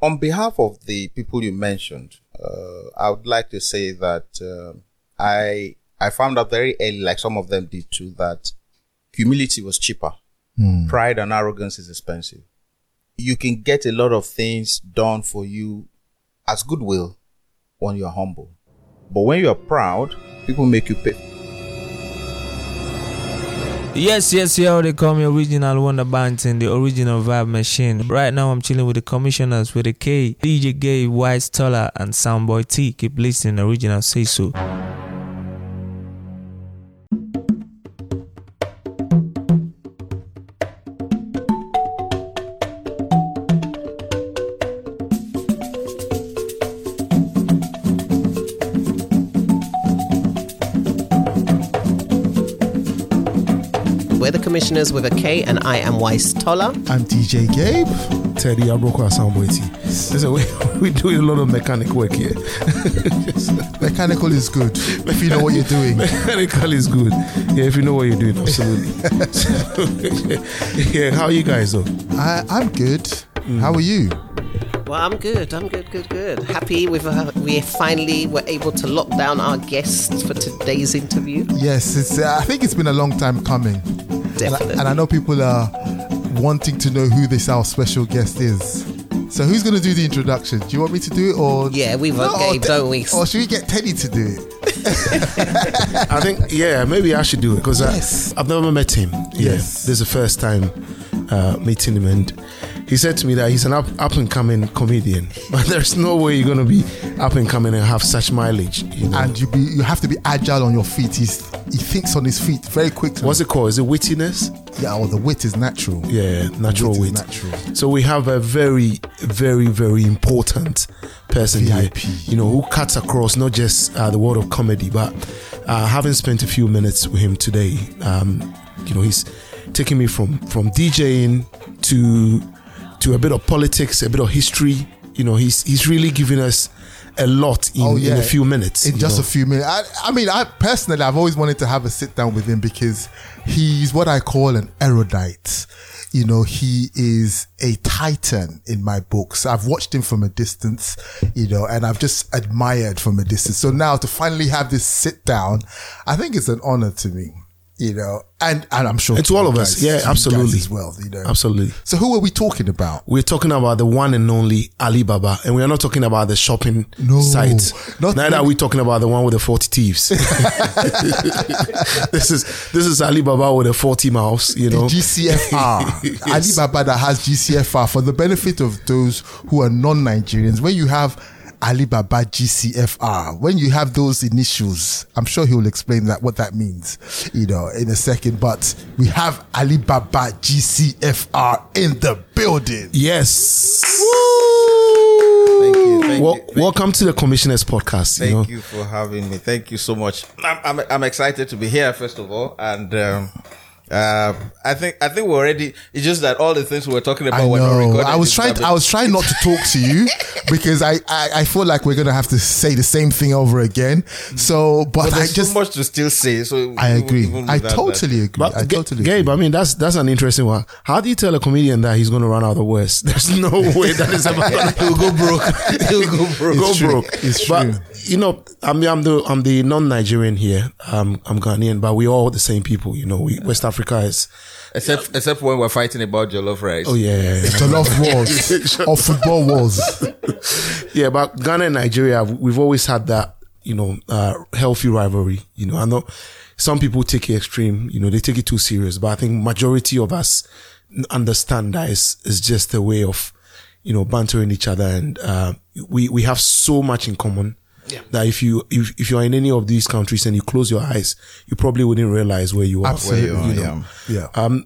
On behalf of the people you mentioned, uh, I would like to say that uh, I I found out very early, like some of them did too, that humility was cheaper. Pride and arrogance is expensive. You can get a lot of things done for you as goodwill when you're humble. But when you're proud, people make you pay. Yes, yes, yo, they call me original Wonder Banton, the original vibe machine. Right now, I'm chilling with the Kommissioners with a K, DJ Gabe, Wise Toller, and Soundboy T. Keep listening, original say so. We're Kommissioners with a K, and I am Weiss Toller. I'm DJ Gabe. Teddy Abroko Soundboy T. Listen, we, we doing a lot of mechanic work here. Mechanical is good if you know what you're doing. Mechanical is good. Yeah, if you know what you're doing, absolutely. yeah, how are you guys though? I, I'm good. How are you? Well, I'm good. I'm good, good, good. Happy with uh, we finally were able to lock down our guests for today's interview. Yes, it's. Uh, I think it's been a long time coming. And I, and I know people are wanting to know who this our special guest is. So who's going to do the introduction? Do you want me to do it or? Yeah, we've got or Gabe, don't we? Or should we get Teddy to do it? I think, yeah, maybe I should do it because Yes. I've never met him. Yeah, Yes. This is the first time uh, meeting him. And he said to me that he's an up, up and coming comedian. But there's no way you're going to be up and coming and have such mileage. You know? And you be you have to be agile on your feet. He's he thinks on his feet very quickly. What's it called? Is it wittiness? Yeah, well, the wit is natural. Yeah, natural wit wit. natural. So we have a very, very, very important person VIP. here, you know, who cuts across not just uh, the world of comedy, but uh, having spent a few minutes with him today, um, you know, he's taking me from from DJing to to a bit of politics, a bit of history. You know, he's he's really giving us a lot in, Oh, yeah. in a few minutes. in just know. a few minutes. I, I mean, I personally, I've always wanted to have a sit down with him because he's what I call an erudite. You know, he is a titan in my books. I've watched him from a distance, you know, and I've just admired from a distance. So now to finally have this sit down, I think it's an honor to me, you know, and, and I'm sure And to all of us. Yeah, to you guys absolutely. as well, you know. Absolutely. So who are we talking about? We're talking about the one and only Alibaba, and we are not talking about the shopping No, site. not Neither are we talking about the one with the forty thieves. this is this is Alibaba with a forty mouse. You know, the GCFR. Yes. Alibaba that has GCFR for the benefit of those who are non-Nigerians. When you have Alibaba GCFR, when you have those initials, I'm sure he will explain that what that means, you know, in a second. But we have Alibaba GCFR in the building. Yes. Thank you. Thank Wel- you. Thank welcome to the Kommissioners Podcast. Thank you know, you for having me. Thank you so much. I'm, I'm, I'm excited to be here, first of all. And, um, uh, I think, I think we're already, it's just that all the things we were talking about I were not know. recorded. I was trying. a I was trying not to talk to you because I, I, I feel like we're gonna have to say the same thing over again. So, but, but I there's just so much to still say. So I agree. I without that- totally agree. but I totally Gabe, agree. I mean, that's that's an interesting one. How do you tell a comedian that he's going to run out of words? There's no way that is ever going to He'll go broke. He'll go broke. go true. broke. It's but true. You know, I mean, I'm the I'm the non-Nigerian here. Um, I'm Ghanaian, but we're all the same people. You know, we, West Africa is. Except, except when we're fighting about jollof rice. Oh yeah, yeah, yeah. Jollof wars or football wars. yeah. But Ghana and Nigeria, we've always had that. You know, uh, healthy rivalry. You know, I know some people take it extreme. You know, they take it too serious. But I think majority of us understand that it's, it's just a way of, you know, bantering each other, and uh, we we have so much in common. That if you if, if you're in any of these countries and you close your eyes, you probably wouldn't realize where you are. Absolutely. Where you You know. yeah. Yeah.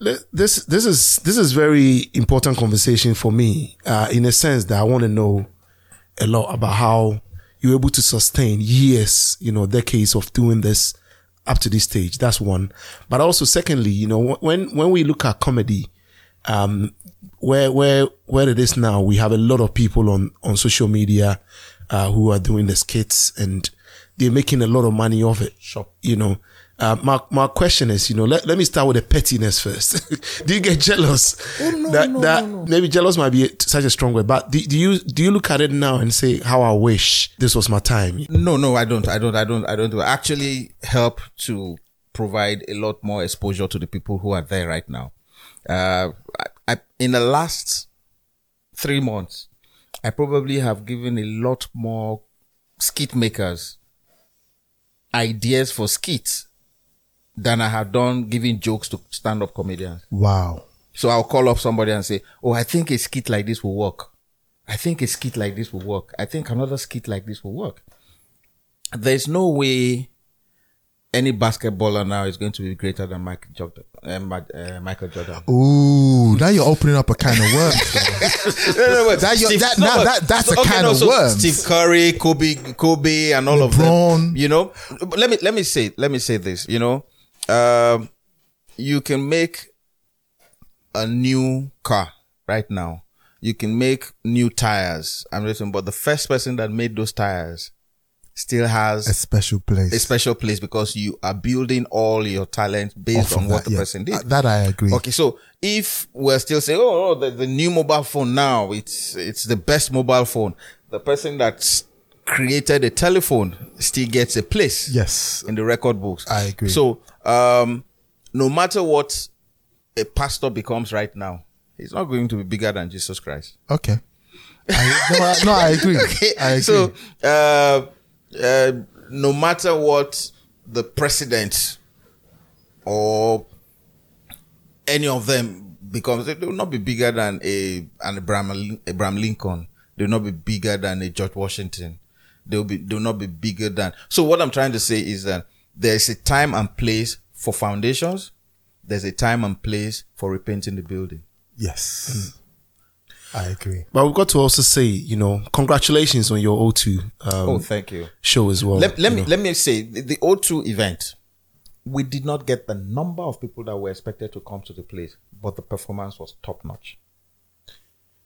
Le- this this is this is very important conversation for me uh, in a sense that I want to know a lot about how you're able to sustain years, you know, decades of doing this up to this stage. That's one. But also, secondly, you know, when when we look at comedy, um, where where where it is now, we have a lot of people on on social media uh, who are doing the skits and they're making a lot of money off it. Sure. You know, Uh, my my question is, you know, let, let me start with the pettiness first. do you get jealous? Oh, no, that no, that no, no. maybe jealous might be such a strong word, but do, do you do you look at it now and say how I wish this was my time? No, no, I don't. I don't. I don't. I don't. do- Actually, help to provide a lot more exposure to the people who are there right now. Uh, I, I, in the last three months, I probably have given a lot more skit makers ideas for skits than I have done giving jokes to stand-up comedians. Wow. So I'll call up somebody and say, "Oh, I think a skit like this will work. I think a skit like this will work. I think another skit like this will work." There's no way any basketballer now is going to be greater than Michael Jordan. Uh, uh, Michael Jordan. Ooh, now you're opening up a can of worms. That that- that's a can of worms. Steve Curry, Kobe, Kobe, and all of them. You know, But let me let me say let me say this. You know, um, you can make a new car right now. You can make new tires. I'm listening, but the first person that made those tires still has a special place. a special place because you are building all your talent based Off on what that, the yeah. person did. Uh, That I agree. Okay, so if we're still saying, oh, oh the, the new mobile phone now, it's it's the best mobile phone. The person that's created a telephone still gets a place. Yes. In the record books. I agree. So um no matter what a pastor becomes right now, he's not going to be bigger than Jesus Christ. Okay. I, no, I, no, I agree. I agree. So, uh, uh, no matter what the president or any of them becomes, they will not be bigger than a an Abraham, Abraham Lincoln. They will not be bigger than a George Washington. They will be, they will not be bigger than. So what I'm trying to say is that there is a time and place for foundations. There's a time and place for repainting the building. yes. I agree. But we've got to also say, you know, congratulations on your O2 um, Oh, thank you. show as well. let, let me know. let me say the, the O2 event. We did not get the number of people that were expected to come to the place, but the performance was top notch.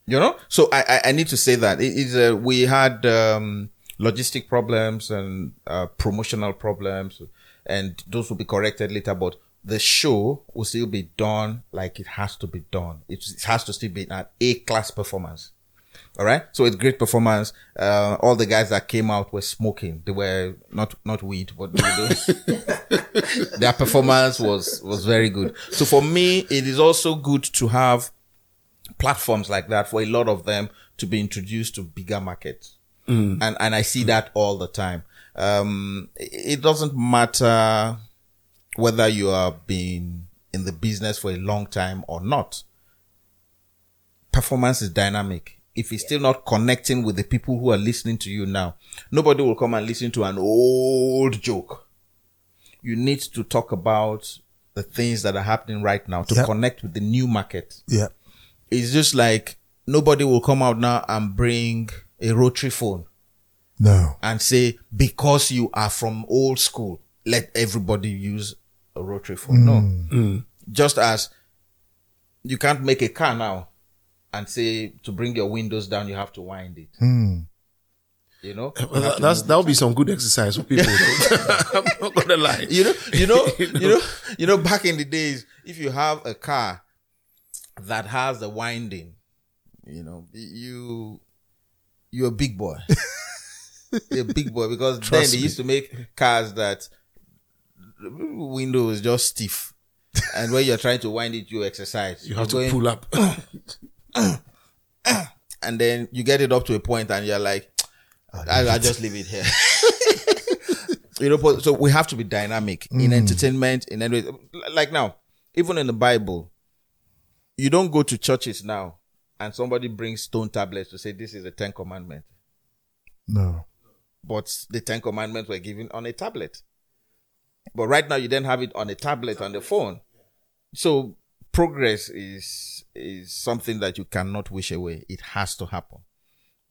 You know, so I I, I need to say that it is uh, we had um, logistic problems and uh, promotional problems, and those will be corrected later. But the show will still be done like it has to be done. It, it has to still be an A class performance. All right. So it's great performance. Uh, all the guys that came out were smoking. They were not, not weed, but their performance was, was very good. So for me, it is also good to have platforms like that for a lot of them to be introduced to bigger markets. And, and I see that all the time. Um, it doesn't matter whether you are being in the business for a long time or not performance is dynamic. If it's still not connecting with the people who are listening to you now, nobody will come and listen to an old joke. You need to talk about the things that are happening right now to Yep. connect with the new market. Yeah. It's just like nobody will come out now and bring a rotary phone No. and say, because you are from old school, let everybody use a rotary phone. No. Hmm. Hmm. Just as you can't make a car now and say to bring your windows down, you have to wind it. Hmm. You know? Eh, well, have that, that's that would be some good exercise for people. I'm not gonna lie. you know, you know, you know, you know, back in the days, if you have a car that has the winding, you know, you you're a big boy. you're a big boy because then they me. used to make cars that window is just stiff. And when you're trying to wind it, you exercise. You have to going- pull up. and then you get it up to a point and you're like, I, I just leave it here. you know, so we have to be dynamic in mm. entertainment, in anyway. Like now, even in the Bible, you don't go to churches now and somebody brings stone tablets to say this is the Ten Commandments. No. But the Ten Commandments were given on a tablet. But right now you then have it on a tablet on the phone. So progress is is something that you cannot wish away. It has to happen.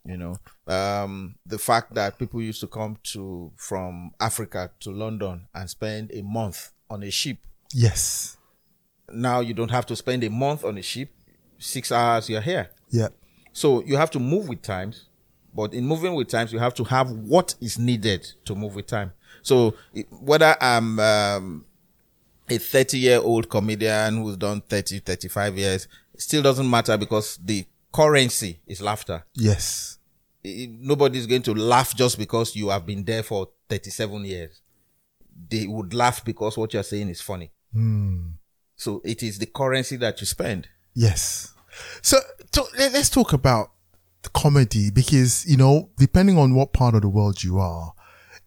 You know, um, the fact that people used to come to from Africa to London and spend a month on a ship. Yes. Now you don't have to spend a month on a ship. Six hours, you're here. Yeah. So you have to move with times, but in moving with times, you have to have what is needed to move with time. So whether I'm um, a 30 year old comedian who's done 30, 35 years. It still doesn't matter because the currency is laughter. Yes. Nobody's going to laugh just because you have been there for 37 years. They would laugh because what you're saying is funny. So it is the currency that you spend. Yes. So, let- let's talk about the comedy because, you know, depending on what part of the world you are,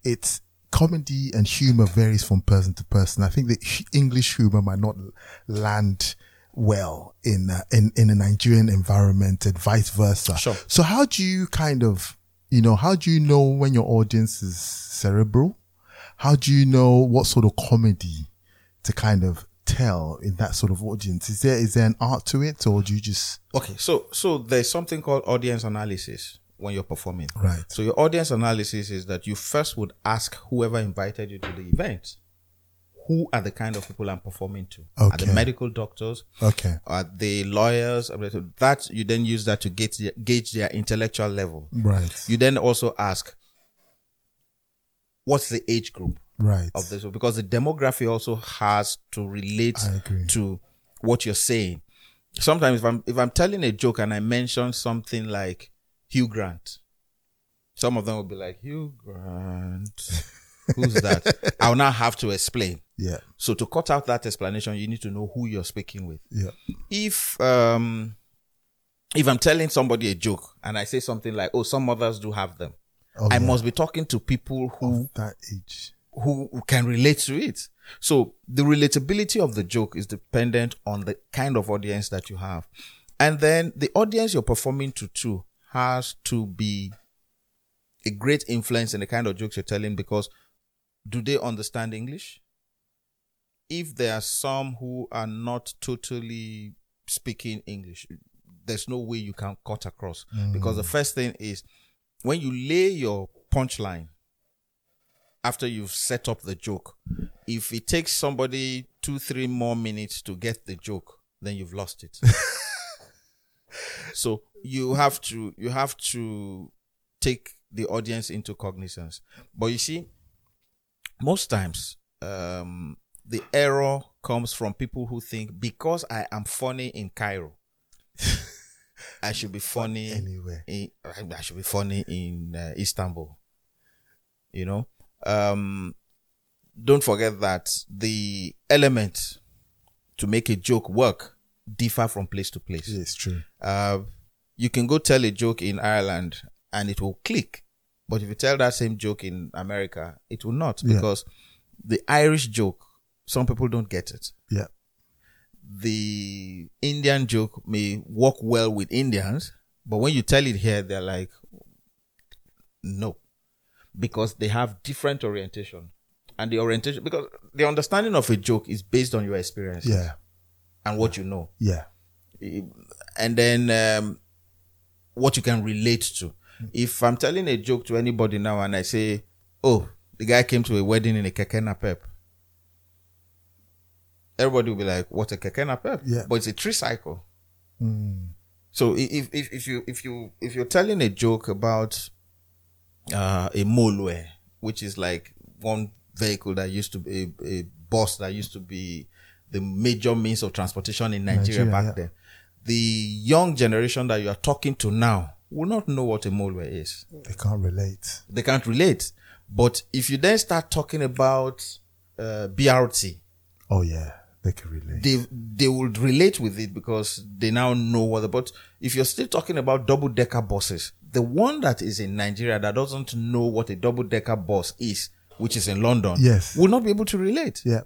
it's comedy and humor varies from person to person. I think the English humor might not land well in, uh, in, in a Nigerian environment and vice versa. Sure. So how do you kind of, you know, how do you know when your audience is cerebral? How do you know what sort of comedy to kind of tell in that sort of audience? Is there is there an art to it, or do you just Okay, so so there's something called audience analysis when you're performing. Right. So your audience analysis is that you first would ask whoever invited you to the event, who are the kind of people I'm performing to? Are the medical doctors? okay? Are the lawyers? That you then use that to gauge their, gauge their intellectual level. Right, You then also ask, what's the age group? right. of this because the demography also has to relate to what you're saying. Sometimes if I'm if I'm telling a joke and I mention something like Hugh Grant, some of them will be like Hugh Grant. Who's that? I'll now have to explain. Yeah, So to cut out that explanation, you need to know who you're speaking with. yeah, If um if I'm telling somebody a joke and I say something like, "Oh, some mothers do have them," Oh, I yeah. must be talking to people who that age. who can relate to it. So the relatability of the joke is dependent on the kind of audience that you have. And then the audience you're performing to too has to be a great influence in the kind of jokes you're telling because do they understand English? If there are some who are not totally speaking English, there's no way you can cut across. Mm. Because the first thing is when you lay your punchline after you've set up the joke, if it takes somebody two, three more minutes to get the joke, then you've lost it. so you have to you have to take the audience into cognizance. But you see, most times um, the error comes from people who think because I am funny in Cairo, I should be funny Anywhere. in, I should be funny in uh, Istanbul. You know, um, don't forget that the element to make a joke work differ from place to place. It's true. Uh, you can go tell a joke in Ireland and it will click. But if you tell that same joke in America, it will not Yeah. because the Irish joke, some people don't get it. Yeah, The Indian joke may work well with Indians, but when you tell it here, they're like, no, because they have different orientation. And the orientation, because the understanding of a joke is based on your experience yeah, and what you know yeah, and then um, what you can relate to. If I'm telling a joke to anybody now and I say, "Oh, the guy came to a wedding in a keke pep, everybody will be like, "What a keke pep? Yeah. but it's a tricycle. So if if if you if you if you're telling a joke about uh, a molue, which is like one vehicle that used to be a, a bus that used to be the major means of transportation in Nigeria, Nigeria, back yeah. then. The young generation that you are talking to now will not know what a molue is. they can't relate. They can't relate. But if you then start talking about uh, BRT, Oh yeah, they can relate. they they would relate with it because they now know what. The, but if you're still talking about double decker buses, the one that is in Nigeria that doesn't know what a double decker bus is, which is in London, Yes. will not be able to relate. yeah,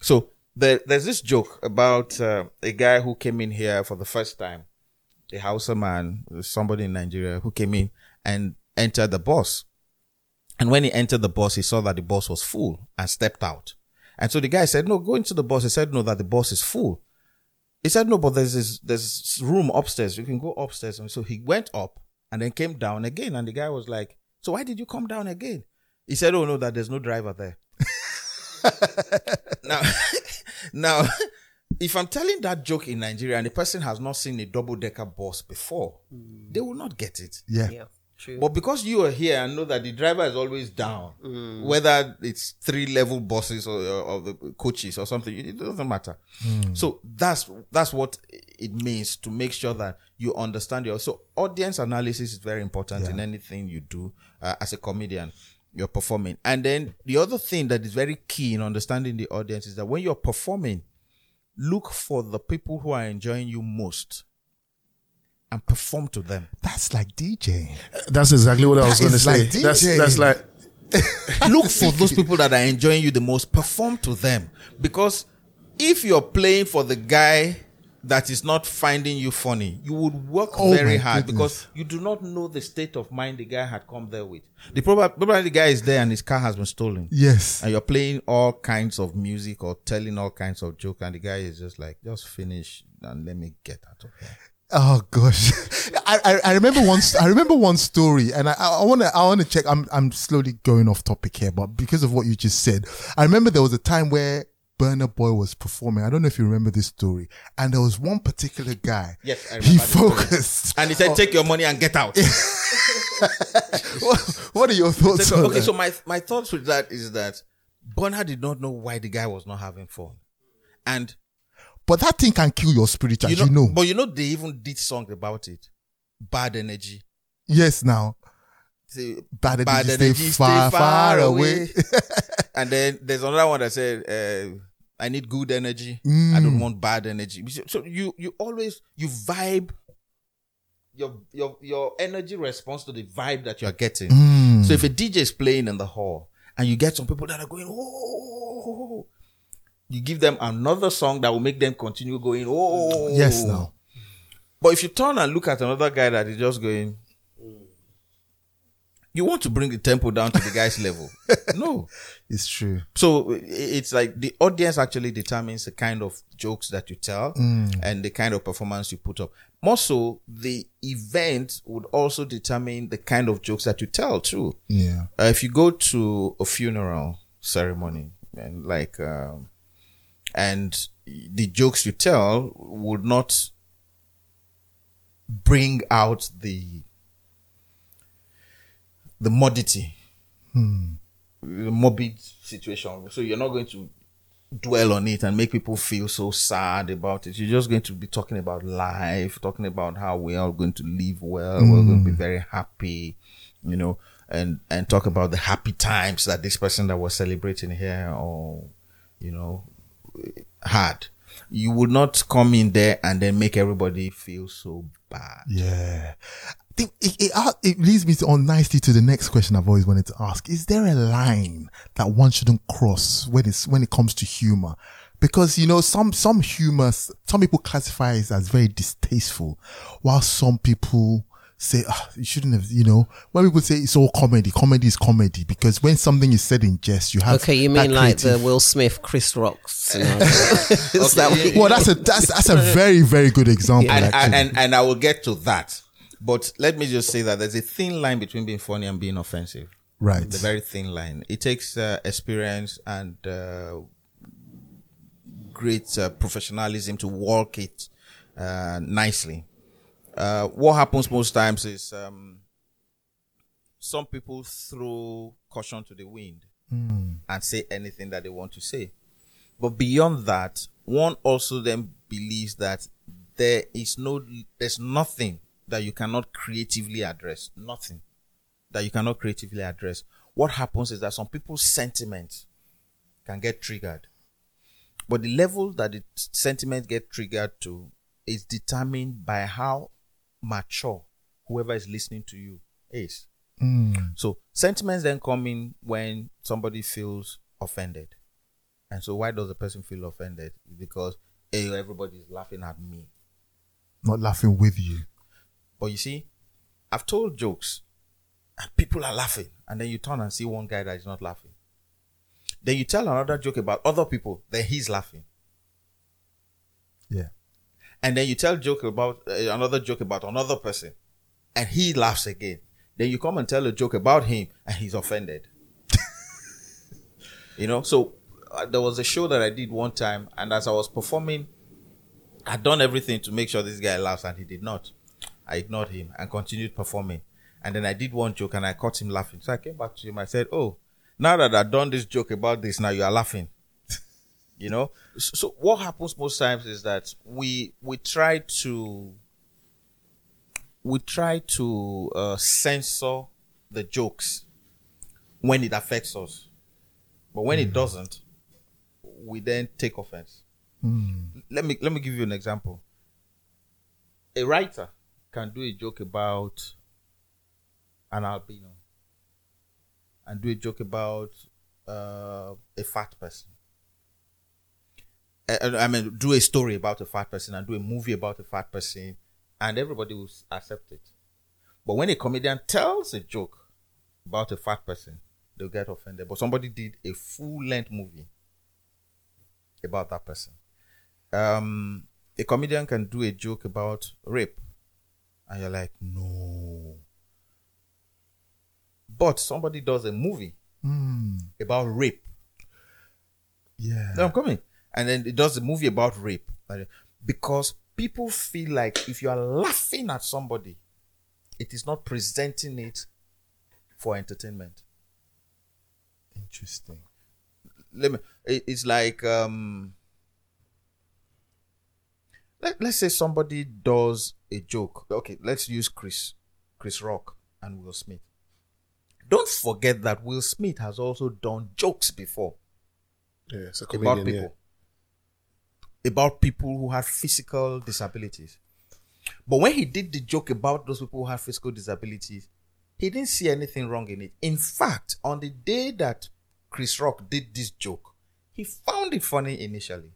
So there, there's this joke about uh, a guy who came in here for the first time, a Hausa man, somebody in Nigeria who came in and entered the bus. And when he entered the bus, he saw that the bus was full and stepped out. And so the guy said, no, go into the bus. He said, no, that the bus is full. He said, no, but there's this, there's room upstairs. You can go upstairs. And so he went up and then came down again. And the guy was like, so why did you come down again? He said, oh no, that there's no driver there. now, now, if I'm telling that joke in Nigeria and the person has not seen a double decker bus before, mm. they will not get it. yeah, Yeah. True. But because you are here and know that the driver is always down, mm. whether it's three level bosses or, or the coaches or something, it doesn't matter. Mm. So that's that's what it means to make sure that you understand your. So audience analysis is very important in anything you do uh, as a comedian. You're performing, and then the other thing that is very key in understanding the audience is that when you're performing, look for the people who are enjoying you most and perform to them. That's like DJing. Uh, that's exactly what I was going to say. like that's DJing. that's like look for those people that are enjoying you the most perform to them because if you're playing for the guy that is not finding you funny you would work Oh very hard goodness. because you do not know the state of mind the guy had come there with the probably, probably the guy is there and his car has been stolen Yes. and you're playing all kinds of music or telling all kinds of joke and the guy is just like just finish and let me get out of here Oh gosh, I, I I remember one I remember one story, and I I want to I want to check. I'm I'm slowly going off topic here, but because of what you just said, I remember there was a time where Burna Boy was performing. I don't know if you remember this story, and there was one particular guy. Yes, I he remember story. focused. and he said take your money and get out what, what are your thoughts on okay, that? so my my thoughts with that is that Burna did not know why the guy was not having fun, and but that thing can kill your spirit, as you you know, know. but you know they even did song about it. Bad energy. yes, now Say, bad energy, stay, far, far away. and then there's another one that said, uh, "I need good energy. I Mm. don't want bad energy." So you you always you vibe. Your your your energy responds to the vibe that you're getting. Mm. So if a DJ is playing in the hall and you get some people that are going, oh, you give them another song that will make them continue going, oh, Yes, now. But if you turn and look at another guy that is just going, you want to bring the tempo down to the guy's level. No. It's true. So it's like the audience actually determines the kind of jokes that you tell and the kind of performance you put up. More so, the event would also determine the kind of jokes that you tell too. Yeah. Uh, if you go to a funeral ceremony and like, um, and the jokes you tell would not bring out the the morbidity, hmm. the morbid situation. So you're not going to dwell on it and make people feel so sad about it. You're just going to be talking about life, talking about how we are going to live well. We're going to be hmm. very happy, you know, and and talk about the happy times that this person that was celebrating here or you know had. You would not come in there and then make everybody feel so bad. Yeah. I think it, it, uh, it leads me to, on nicely to the next question I've always wanted to ask. Is there a line that one shouldn't cross when it's, when it comes to humor? Because, you know, some, some humor, some people classify it as very distasteful, while some people say, ah, you shouldn't have, you know, when people say it's all comedy, comedy is comedy, because when something is said in jest, you have. Okay, you that mean like the Will Smith, Chris Rock scenario? Is that what you- Well, that's a, that's, that's a very, very good example, and, actually. and, and and I will get to that. But let me just say that there's a thin line between being funny and being offensive. right. The very thin line. It takes uh, experience and uh, great uh, professionalism to walk it uh, nicely. Uh, what happens most times is um, some people throw caution to the wind and say anything that they want to say. But beyond that, one also then believes that there is no, there's nothing that you cannot creatively address. Nothing that you cannot creatively address. What happens is that some people's sentiments can get triggered. But the level that the sentiments get triggered to is determined by how mature whoever is listening to you is. Hmm. So sentiments then come in when somebody feels offended. And so why does the person feel offended? Because hey, everybody is laughing at me. Not laughing with you. But you see, I've told jokes and people are laughing. And then you turn and see one guy that is not laughing. Then you tell another joke about other people, then he's laughing. Yeah. And then you tell joke about uh, another joke about another person and he laughs again. Then you come and tell a joke about him and he's offended. you know, so uh, there was a show that I did one time and as I was performing, I'd done everything to make sure this guy laughs and he did not. I ignored him and continued performing. And then I did one joke and I caught him laughing. So I came back to him. I said, Oh, now that I've done this joke about this, now you are laughing. you know? So, so what happens most times is that we we try to we try to uh, censor the jokes when it affects us. But when it doesn't, we then take offense. Let me let me give you an example. A writer can do a joke about an albino and do a joke about uh, a fat person. Uh, I mean, do a story about a fat person and do a movie about a fat person, and everybody will accept it. But when a comedian tells a joke about a fat person, they'll get offended. But somebody did a full length movie about that person. Um, a comedian can do a joke about rape, and you're like, no. But somebody does a movie about rape. Yeah. No, I'm coming. And then it does a movie about rape. Because people feel like if you are laughing at somebody, it is not presenting it for entertainment. Interesting. Let me. It's like um. Let, let's say somebody does a joke. Okay, let's use Chris, Chris Rock and Will Smith. Don't forget that Will Smith has also done jokes before. Yeah, a about comedian. people. About people who have physical disabilities. But when he did the joke about those people who have physical disabilities, he didn't see anything wrong in it. In fact, on the day that Chris Rock did this joke, he found it funny initially.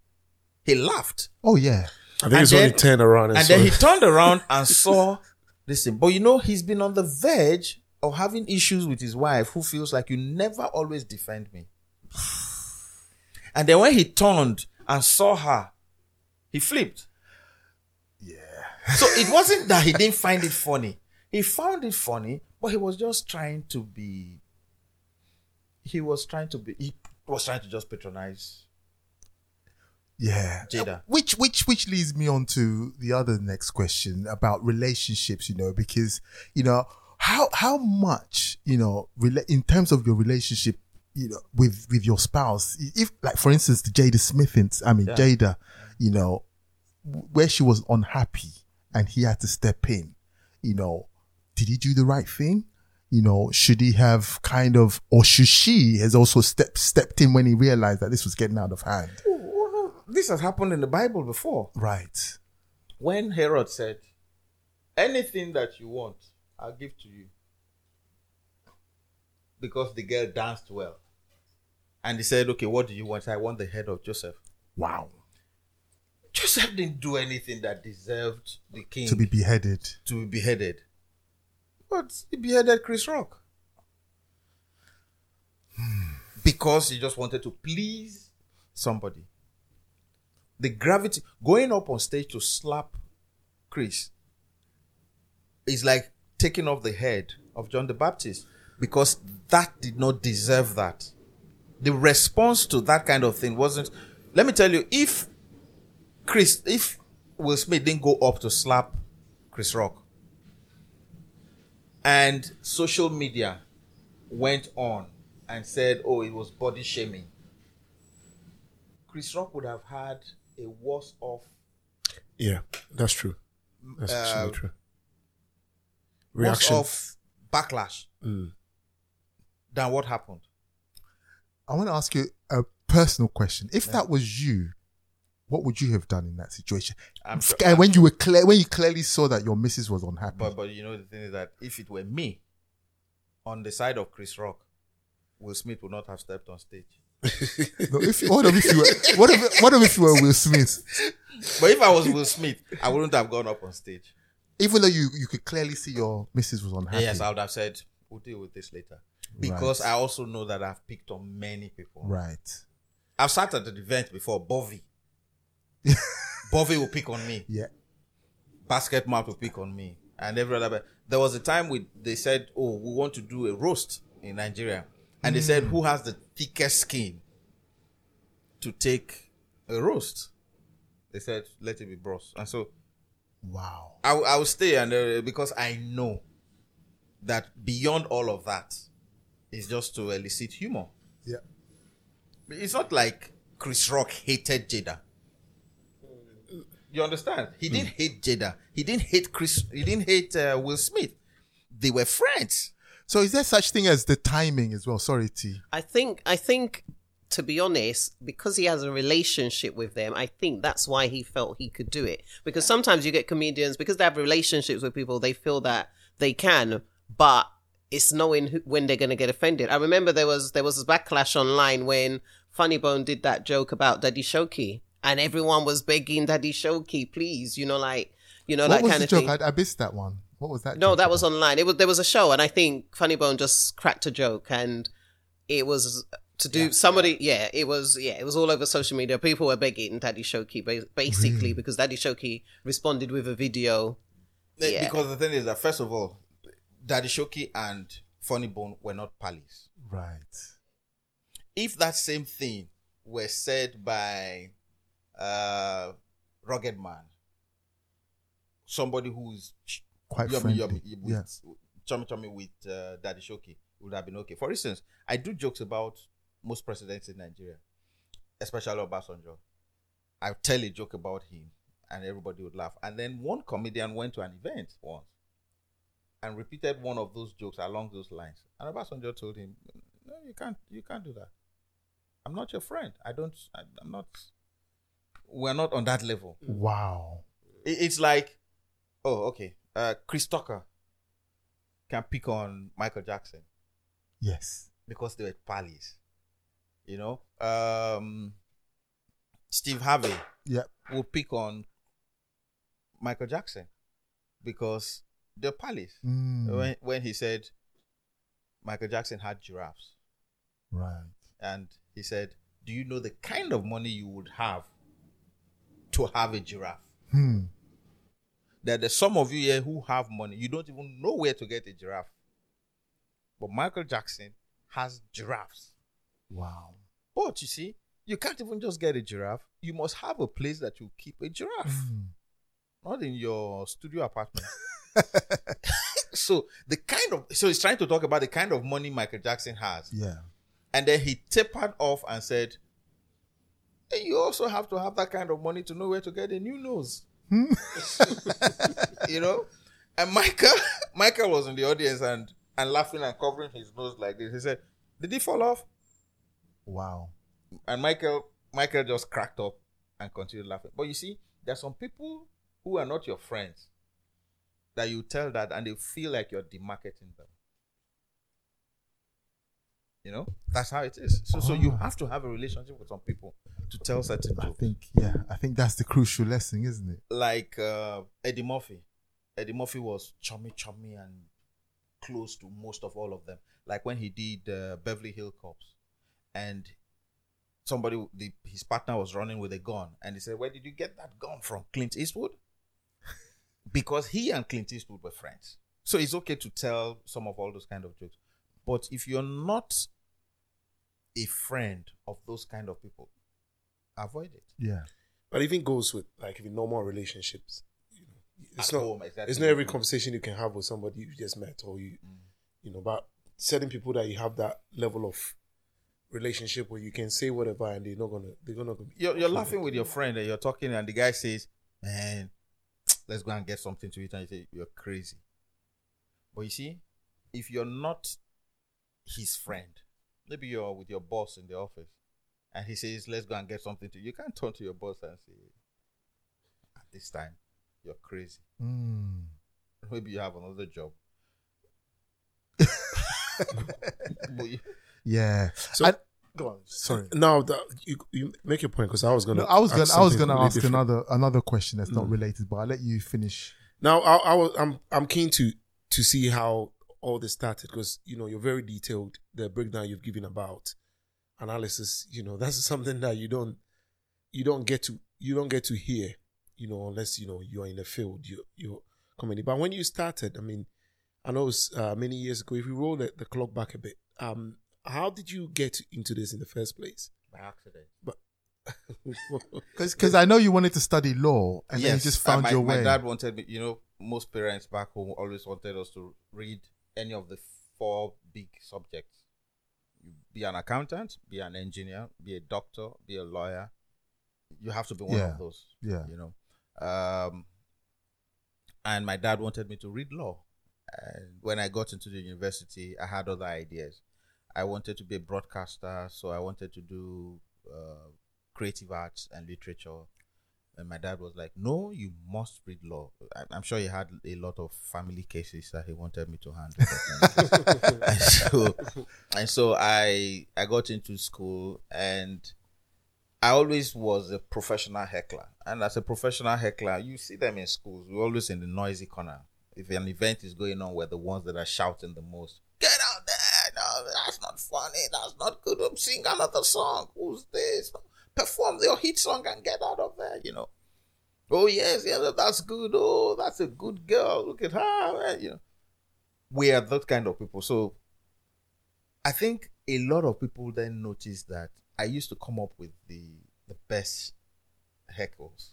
He laughed. Oh yeah. I think And it's only then- turned around and, And then he turned around and saw this thing. But you know, he's been on the verge of having issues with his wife who feels like you never always defend me. And then when he turned and saw her, he flipped. Yeah. So it wasn't that he didn't find it funny. He found it funny, but he was just trying to be he was trying to be he was trying to just patronize Yeah. Jada. Which which which leads me on to the other next question about relationships, you know, because you know, how how much, you know, rela- in terms of your relationship, you know, with with your spouse, if like for instance the Jada Smith I mean Jada, you know, where she was unhappy and he had to step in, you know, did he do the right thing? You know, should he have kind of, or should she has also stepped stepped in when he realized that this was getting out of hand? This has happened in the Bible before. Right. when Herod said, Anything that you want, I'll give to you. Because the girl danced well. And he said, Okay, what do you want? I want the head of Joseph. Wow. Joseph didn't do anything that deserved the king To be beheaded. to be beheaded. But he beheaded Chris Rock. Hmm. Because he just wanted to please somebody. The gravity, going up on stage to slap Chris is like taking off the head of John the Baptist because that did not deserve that. The response to that kind of thing wasn't. Let me tell you, if Chris, if Will Smith didn't go up to slap Chris Rock, and social media went on and said, "Oh, it was body shaming," Chris Rock would have had a worse off Yeah, that's true. That's Uh, absolutely true. Reaction. off backlash Mm. than what happened. I want to ask you a personal question. If that was you, what would you have done in that situation? I'm sure- and when you were clear, when you clearly saw that your missus was unhappy. But but you know the thing is that if it were me on the side of Chris Rock, Will Smith would not have stepped on stage. No, if, what if you were, what if, what if you were Will Smith? But if I was Will Smith, I wouldn't have gone up on stage. Even though you, you could clearly see your missus was unhappy. Yes, I would have said we'll deal with this later because I also know that I've picked on many people. Right. I've sat at the event before. Bovi, Bovi will pick on me. Yeah. Basketmouth will pick on me, and every other. There was a time we they said, "Oh, we want to do a roast in Nigeria," and they said, "Who has the thickest skin to take a roast?" They said, "Let it be Bros." And so Wow. I, will- I will stay and uh, because I know that beyond all of that is just to elicit humor. Yeah. It's not like Chris Rock hated Jada. You understand? He didn't hate Jada. He didn't hate Chris. He didn't hate uh, Will Smith. They were friends. So is there such thing as the timing as well? Sorry, T. I think I think to be honest, because he has a relationship with them, I think that's why he felt he could do it. Because sometimes you get comedians because they have relationships with people, they feel that they can, but it's knowing who, when they're going to get offended. I remember there was there was a backlash online when Funnybone did that joke about Daddy Showkey, and everyone was begging Daddy Showkey, please, you know, like you know What that kind of joke? thing. I, I missed that one. What was that? No, joke that was online. It was there was a show, and I think Funnybone just cracked a joke, and it was to do somebody. Yeah. it was. Yeah, it was all over social media. People were begging Daddy Showkey ba- basically because Daddy Showkey responded with a video. Eh, Yeah. Because the thing is that first of all, Daddy Showkey and Funnybone were not pals. right. If that same thing were said by uh, Ruggedman, somebody who's ch- Quite yummy, friendly. yummy, with, chummy chummy with uh, Daddy Showkey, would have been okay. For instance, I do jokes about most presidents in Nigeria, especially Obasanjo. I tell a joke about him, and everybody would laugh. And then one comedian went to an event once and repeated one of those jokes along those lines. And Obasanjo told him, "No, you can't. You can't do that. I'm not your friend. I don't. I, I'm not. We're not on that level. Wow. It- It's like, oh, okay. Uh, Chris Tucker can pick on Michael Jackson Yes. because they were pals. You know, um, Steve Harvey Yeah. will pick on Michael Jackson because they're pals. Mm, When when he said Michael Jackson had giraffes, right. and he said, "Do you know the kind of money you would have to have a giraffe?" Hmm. That there's some of you here who have money, you don't even know where to get a giraffe. But Michael Jackson has giraffes. Wow. But you see, you can't even just get a giraffe. You must have a place that you keep a giraffe, hmm. not in your studio apartment. so the kind of so he's trying to talk about the kind of money Michael Jackson has, Yeah. and then he tapered off and said, "Hey, "You also have to have that kind of money to know where to get a new nose." you know, and Michael, Michael was in the audience and and laughing and covering his nose like this. He said, "Did he fall off?" Wow. And Michael, Michael just cracked up and continued laughing. But you see, there are some people who are not your friends that you tell that and they feel like you're demarketing them. You know, that's how it is. So, so you have to have a relationship with some people to tell certain jokes. I think yeah, I think that's the crucial lesson, isn't it? Like uh, Eddie Murphy. Eddie Murphy was chummy, chummy, and close to most of all of them. Like when he did uh, Beverly Hill Cops, and somebody, the, his partner was running with a gun, and he said, "Where did you get that gun from, Clint Eastwood?" because he and Clint Eastwood were friends, so it's okay to tell some of all those kind of jokes. But if you're not a friend of those kind of people, avoid it. Yeah. But even goes with like in normal relationships. You know, it's At not home, exactly. it's not every conversation you can have with somebody you just met or you Mm. you know, but certain people that you have that level of relationship where you can say whatever and they're not gonna they're gonna you're, you're laughing with your friend and you're talking and the guy says man let's go and get something to eat and you say you're crazy but you see if you're not his friend maybe you're with your boss in the office and he says let's go and get something to you can't turn to your boss and say at this time you're crazy Mm. maybe you have another job but you, Yeah. So- I- go on. Sorry. No, that you, you make your point because I was gonna. No, I was gonna ask I was gonna completely ask different. another another question that's not related, but I'll let you finish. Now, I, I was, I'm, I'm keen to to see how all this started because you know you're very detailed. The breakdown you've given about analysis, you know, that's something that you don't, you don't get to, you don't get to hear, you know, unless you know you're in the field, you you're comedy. But when you started, I mean, I know it's uh, many years ago. If we roll the, the clock back a bit, um, how did you get into this in the first place? by accident but Because I know you wanted to study law, and then you just found my, your my way. dad wanted me you know most parents back home always wanted us to read any of the four big subjects. You be an accountant, be an engineer, be a doctor, be a lawyer. You have to be one Yeah. of those. Yeah. You know. Um, and my dad wanted me to read law. And when I got into the university, I had other ideas. I wanted to be a broadcaster, so I wanted to do uh, creative arts and literature. And my dad was like, "No, you must read law." I'm sure he had a lot of family cases that he wanted me to handle. and so, and so I I got into school, and I always was a professional heckler. And as a professional heckler, you see them in schools. We're always in the noisy corner. If an event is going on, we're the ones that are shouting the most. Get out there! No, that's not funny. That's not good. Sing another song. Who's this? Perform your hit song and get out of there. You know. Oh yes, yeah, that's good. Oh, that's a good girl. Look at her. man," You know. We are that kind of people. So I think a lot of people then notice that I used to come up with the the best heckles.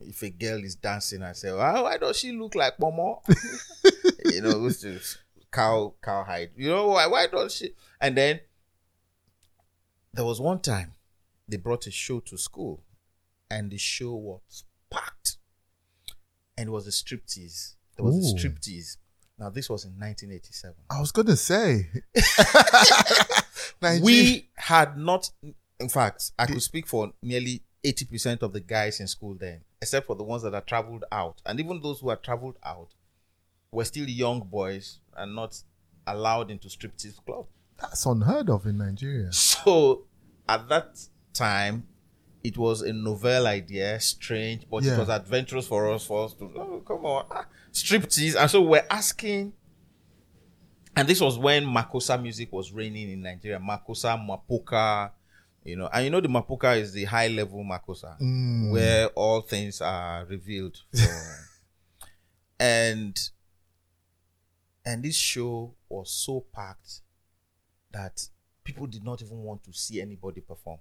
If a girl is dancing, I say, "Why why does she look like Momo?" you know, cow cowhide. You know why? Why does she? And then there was one time they brought a show to school, and the show was packed, and it was a striptease. There was a striptease. Now this was in 1987 I was gonna say. We had not in fact i could speak for nearly 80% of the guys in school then except for the ones that had traveled out and even those who had traveled out were still young boys and not allowed into striptease club that's unheard of in Nigeria. so at that time it was a novel idea strange but Yeah. it was adventurous for us for us to oh, come on ah, striptease and so we're asking and this was when Makossa music was reigning in Nigeria. Makossa, Mapouka, you know, and you know the Mapouka is the high level Makossa Mm. where all things are revealed. And and this show was so packed that people did not even want to see anybody perform.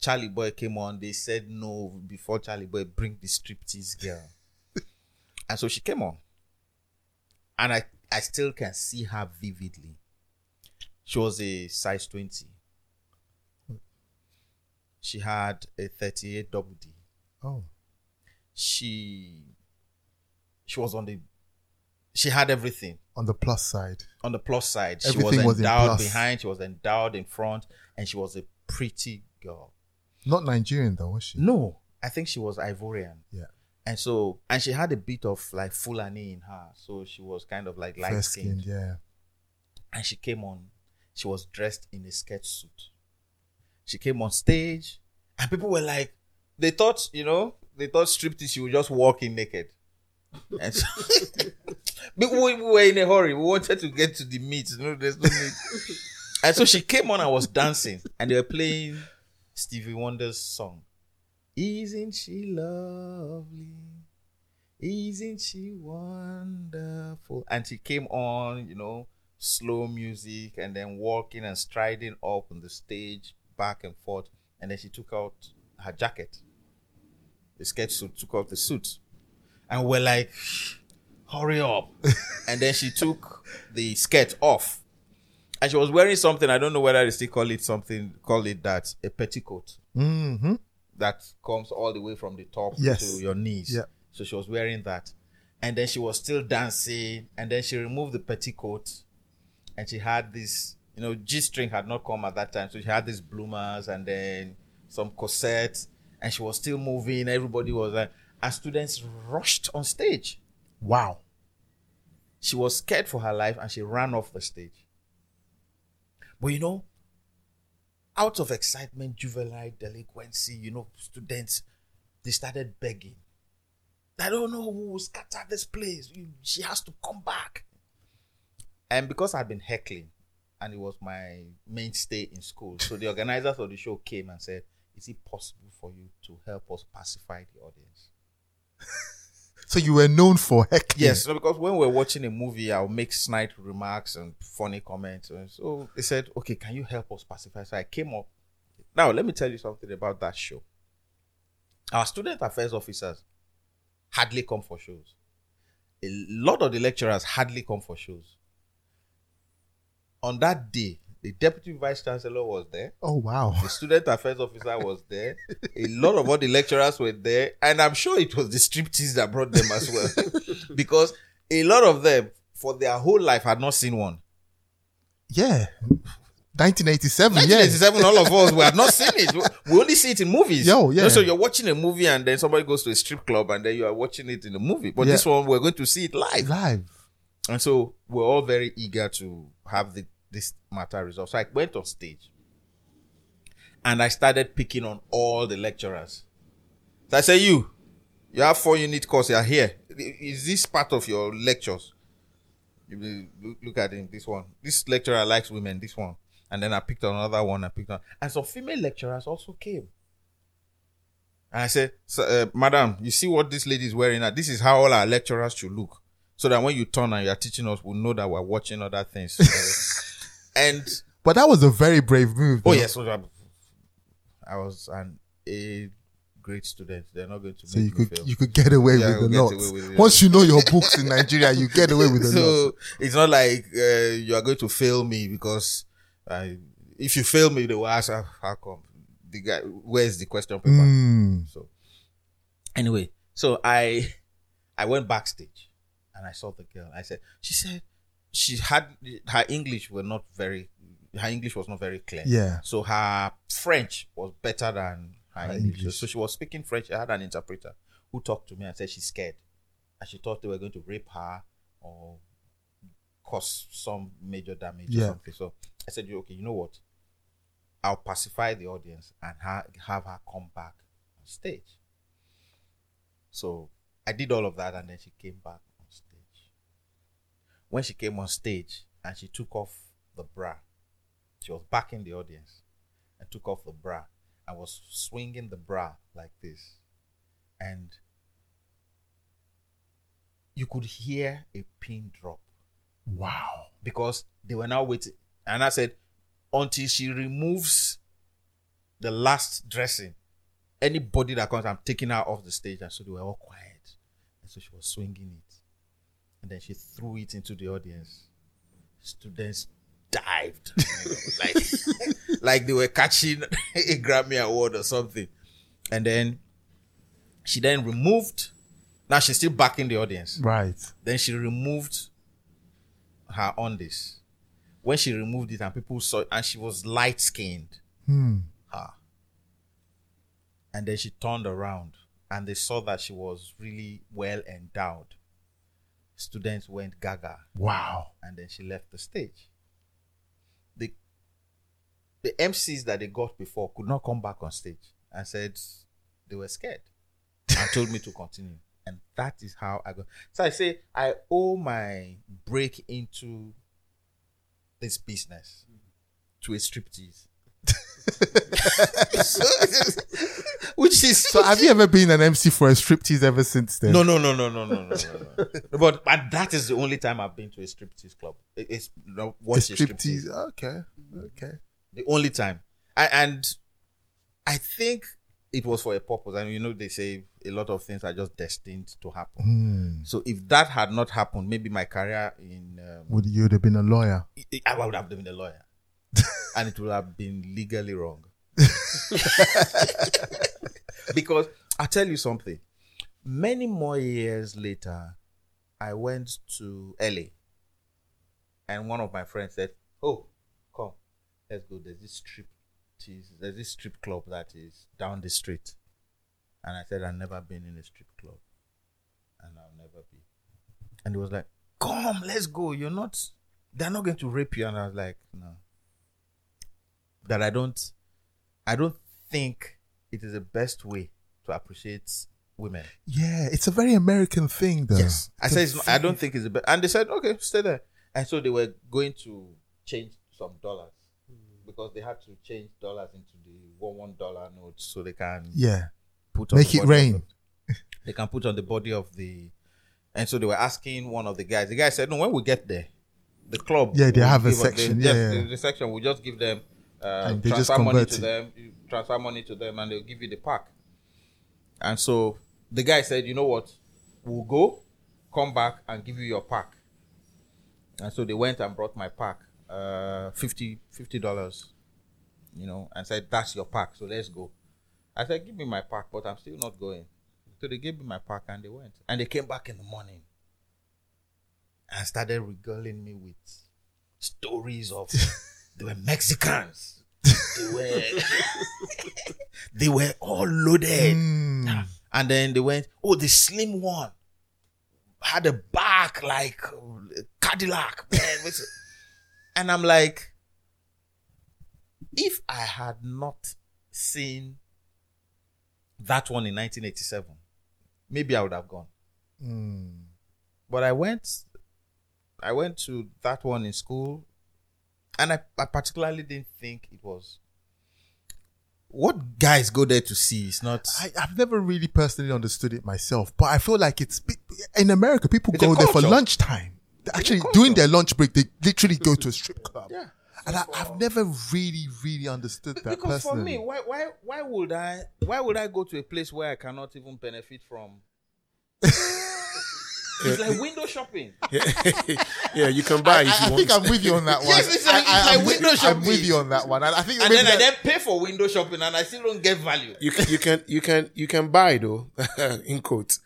Charly Boy came on. They said no before Charly Boy bring the striptease girl, and so she came on, and I I still can see her vividly. She was a size twenty. She had a thirty-eight double D Oh, she she was on the she had everything on the plus side. on the plus side she Everything was was endowed plus. behind she was endowed in front and she was a pretty girl Not Nigerian though, was she? no i think she was ivorian Yeah. and so and she had a bit of like fulani in her so she was kind of like light skinned yeah. and she came on she was dressed in a skirt suit she came on stage and people were like they thought you know they thought striptease she would just walk in naked and so but we, we were in a hurry we wanted to get to the meat know there's no need and so she came on and was dancing and they were playing stevie wonder's song isn't she lovely isn't she wonderful? And she came on, you know, slow music and then walking and striding up on the stage, back and forth. And then she took out her jacket. The sketch suit took off the suit. And we're like, hurry up. and then she took the skirt off. And she was wearing something, I don't know whether they still call it something, call it that, a petticoat Mm-hmm. that comes all the way from the top Yes. to your knees. Yeah. So she was wearing that. And then she was still dancing. And then she removed the petticoat. And she had this, you know, G string had not come at that time. So she had these bloomers and then some corsets. And she was still moving. Everybody was like, and students rushed on stage. Wow. She was scared for her life and she ran off the stage. But you know, out of excitement, juvenile delinquency, you know, students, they started begging. I don't know who will scatter this place. She has to come back. And because I'd been heckling and it was my mainstay in school, so the organizers of the show came and said, Is it possible for you to help us pacify the audience? So you were known for heckling. Yes, because when we're watching a movie, I'll make snide remarks and funny comments. And so they said, okay, can you help us pacify? So I came up. Now, let me tell you something about that show. Our student affairs officers hardly come for shows. a lot of the lecturers hardly come for shows. On that day, the deputy vice chancellor was there. Oh wow. The student affairs officer was there. A lot of all the lecturers were there. And I'm sure it was the striptease that brought them as well. because a lot of them, for their whole life, had not seen one. Yeah. 1987, yeah. 1987, all of us, we had not seen it. We only see it in movies. Yo, yeah. So you're watching a movie and then somebody goes to a strip club and then you are watching it in the movie. But Yeah. this one, we're going to see it live. Live. And so we're all very eager to have the, this matter resolved. So I went on stage and I started picking on all the lecturers. So I say, you, you have four unit course, you're here. Is this part of your lectures? You look, at him, this one. This lecturer likes women, this one. And then I picked on another one, I picked on, and some female lecturers also came. And I said, "So, uh, Madam, you see what this lady is wearing now? This is how all our lecturers should look. So that when you turn and you're teaching us, we'll know that we're watching other things. and, But that was a very brave move. oh, yes, so I- was an A great student. They're not going to So make you could fail. you could get away Yeah, with notes. with. Once you know your books in Nigeria, you get away with the notes. so it's not like uh, you are going to fail me because I, if you fail me, they will ask, "Ah, how come? The guy, where's the question paper? Mm. So anyway, so I I went backstage and I saw the girl. I said, she said she had her English were not very her English was not very clear. Yeah. So her French was better than her, Her English. English. So she was speaking French. I had an interpreter who talked to me and said she's scared. And she thought they were going to rape her or cause some major damage Yeah. or something. So I said, okay, you know what? I'll pacify the audience and ha- have her come back on stage. So I did all of that and then she came back. When she came on stage and she took off the bra, she was back in the audience and took off the bra and was swinging the bra like this. And you could hear a pin drop Wow. because they were now waiting. And I said, until she removes the last dressing, anybody that comes, I'm taking her off the stage. And so they were all quiet. And so she was swinging it. And then she threw it into the audience. Students dived. like, like they were catching a Grammy Award or something. And then she then removed. Now she's still back in the audience. Right. Then she removed her undies. When she removed it and people saw it, and she was light skinned. Hmm. Her. And then she turned around and they saw that she was really well endowed. Students went gaga Wow. and then she left the stage. The the MCs that they got before could not come back on stage and said they were scared and told me to continue. And that is how I got. So I say I owe my break into this business to a striptease. Which is so. Have you ever been an MC for a striptease ever since then? no, no, no, no, no, no, no, no. But but that is the only time I've been to a striptease club. It's no, watch a striptease. striptease. Okay, okay. The only time. I, and I think it was for a purpose. And you know, they say a lot of things are just destined to happen. Hmm. So if that had not happened, maybe my career in um, Would you would have been a lawyer? I would have been a lawyer and it would have been legally wrong. because I tell you something. Many more years later, I went to LA, and one of my friends said, "Oh, come, let's go. There's this strip, tease- there's this strip club that is down the street." And I said, "I've never been in a strip club, and I'll never be." And he was like, "Come, let's go. You're not. They're not going to rape you." And I was like, "No." That I don't. I don't think it is the best way to appreciate women. Yeah, it's a very American thing, though. Yes, I It's a said it's I don't think it's the best, and they said okay, stay there. And so they were going to change some dollars hmm. because they had to change dollars into the one one dollar notes so they can Yeah. put on Make it rain. the- they can put on the body of the, and so they were asking one of the guys. The guy said, "No, when we get there, the club, Yeah, they have a section, The, yeah, the- yeah. the section will just give them uh, And they just transfer money to it. them, you transfer money to them, and they'll give you the pack." And so the guy said, "You know what? We'll go, come back and give you your pack. And so they went and brought my pack, uh, 50 dollars, you know, and said that's your pack. So let's go. I said, give me my pack, but I'm still not going. So they gave me my pack and they went. And they came back in the morning and started regaling me with stories of they were Mexicans. They were they were all loaded. Hmm. Ah. And then they went, oh, the slim one had a back like Cadillac, man. And I'm like, if I had not seen that one in 1987, maybe I would have gone. Hmm. But I went, I went to that one in school, and I, I particularly didn't think it was. What guys go there to see? It's not. I, I've never really personally understood it myself, but I feel like it's in America. People It's go there for lunchtime. They Actually, during their lunch break, they literally go to a strip club. Yeah. and I, I've never really, really understood that because for me, why why why would I why would I go to a place where I cannot even benefit from? it's like window shopping. yeah, you can buy I, if you I want. think I'm with you on that one. Yes, it's like- it's I, like am with, window I'm with you on that one. And I think and maybe then I that- then pay for window shopping and I still don't get value. you can you can you can you can buy though in quotes.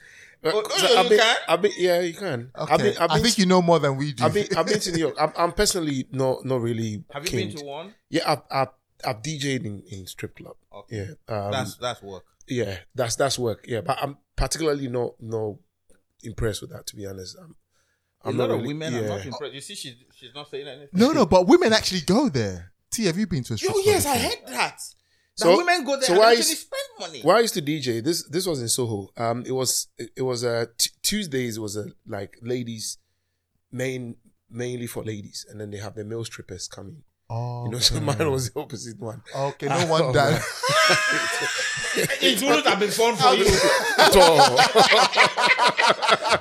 Uh, Oh, so oh, I've you been, can? I've been, yeah, you can. okay. I've been, I've I been, think you know more than we do. I've been, I've been to New York. I'm, I'm personally not, not really. Have you keen. been to one? Yeah, I've, I've, I've DJed in, in strip club. Okay. Yeah, um, that's that's work. yeah, that's that's work. Yeah, but I'm particularly not not impressed with that. To be honest, I'm, A I'm lot not of really- women are not impressed. You see, she's she's not saying anything. no, no, but women actually go there. T, have you been to a strip Oh yes, I heard that. So- that women go there so and why actually is- spend money. Where I used to DJ, this this was in Soho. Um, it was it, it was a t- Tuesdays was a like ladies main mainly for ladies, and then they have the male strippers coming. Oh, You know, so mine was the opposite one. okay, no one wonder. It wouldn't have been fun for you. At all.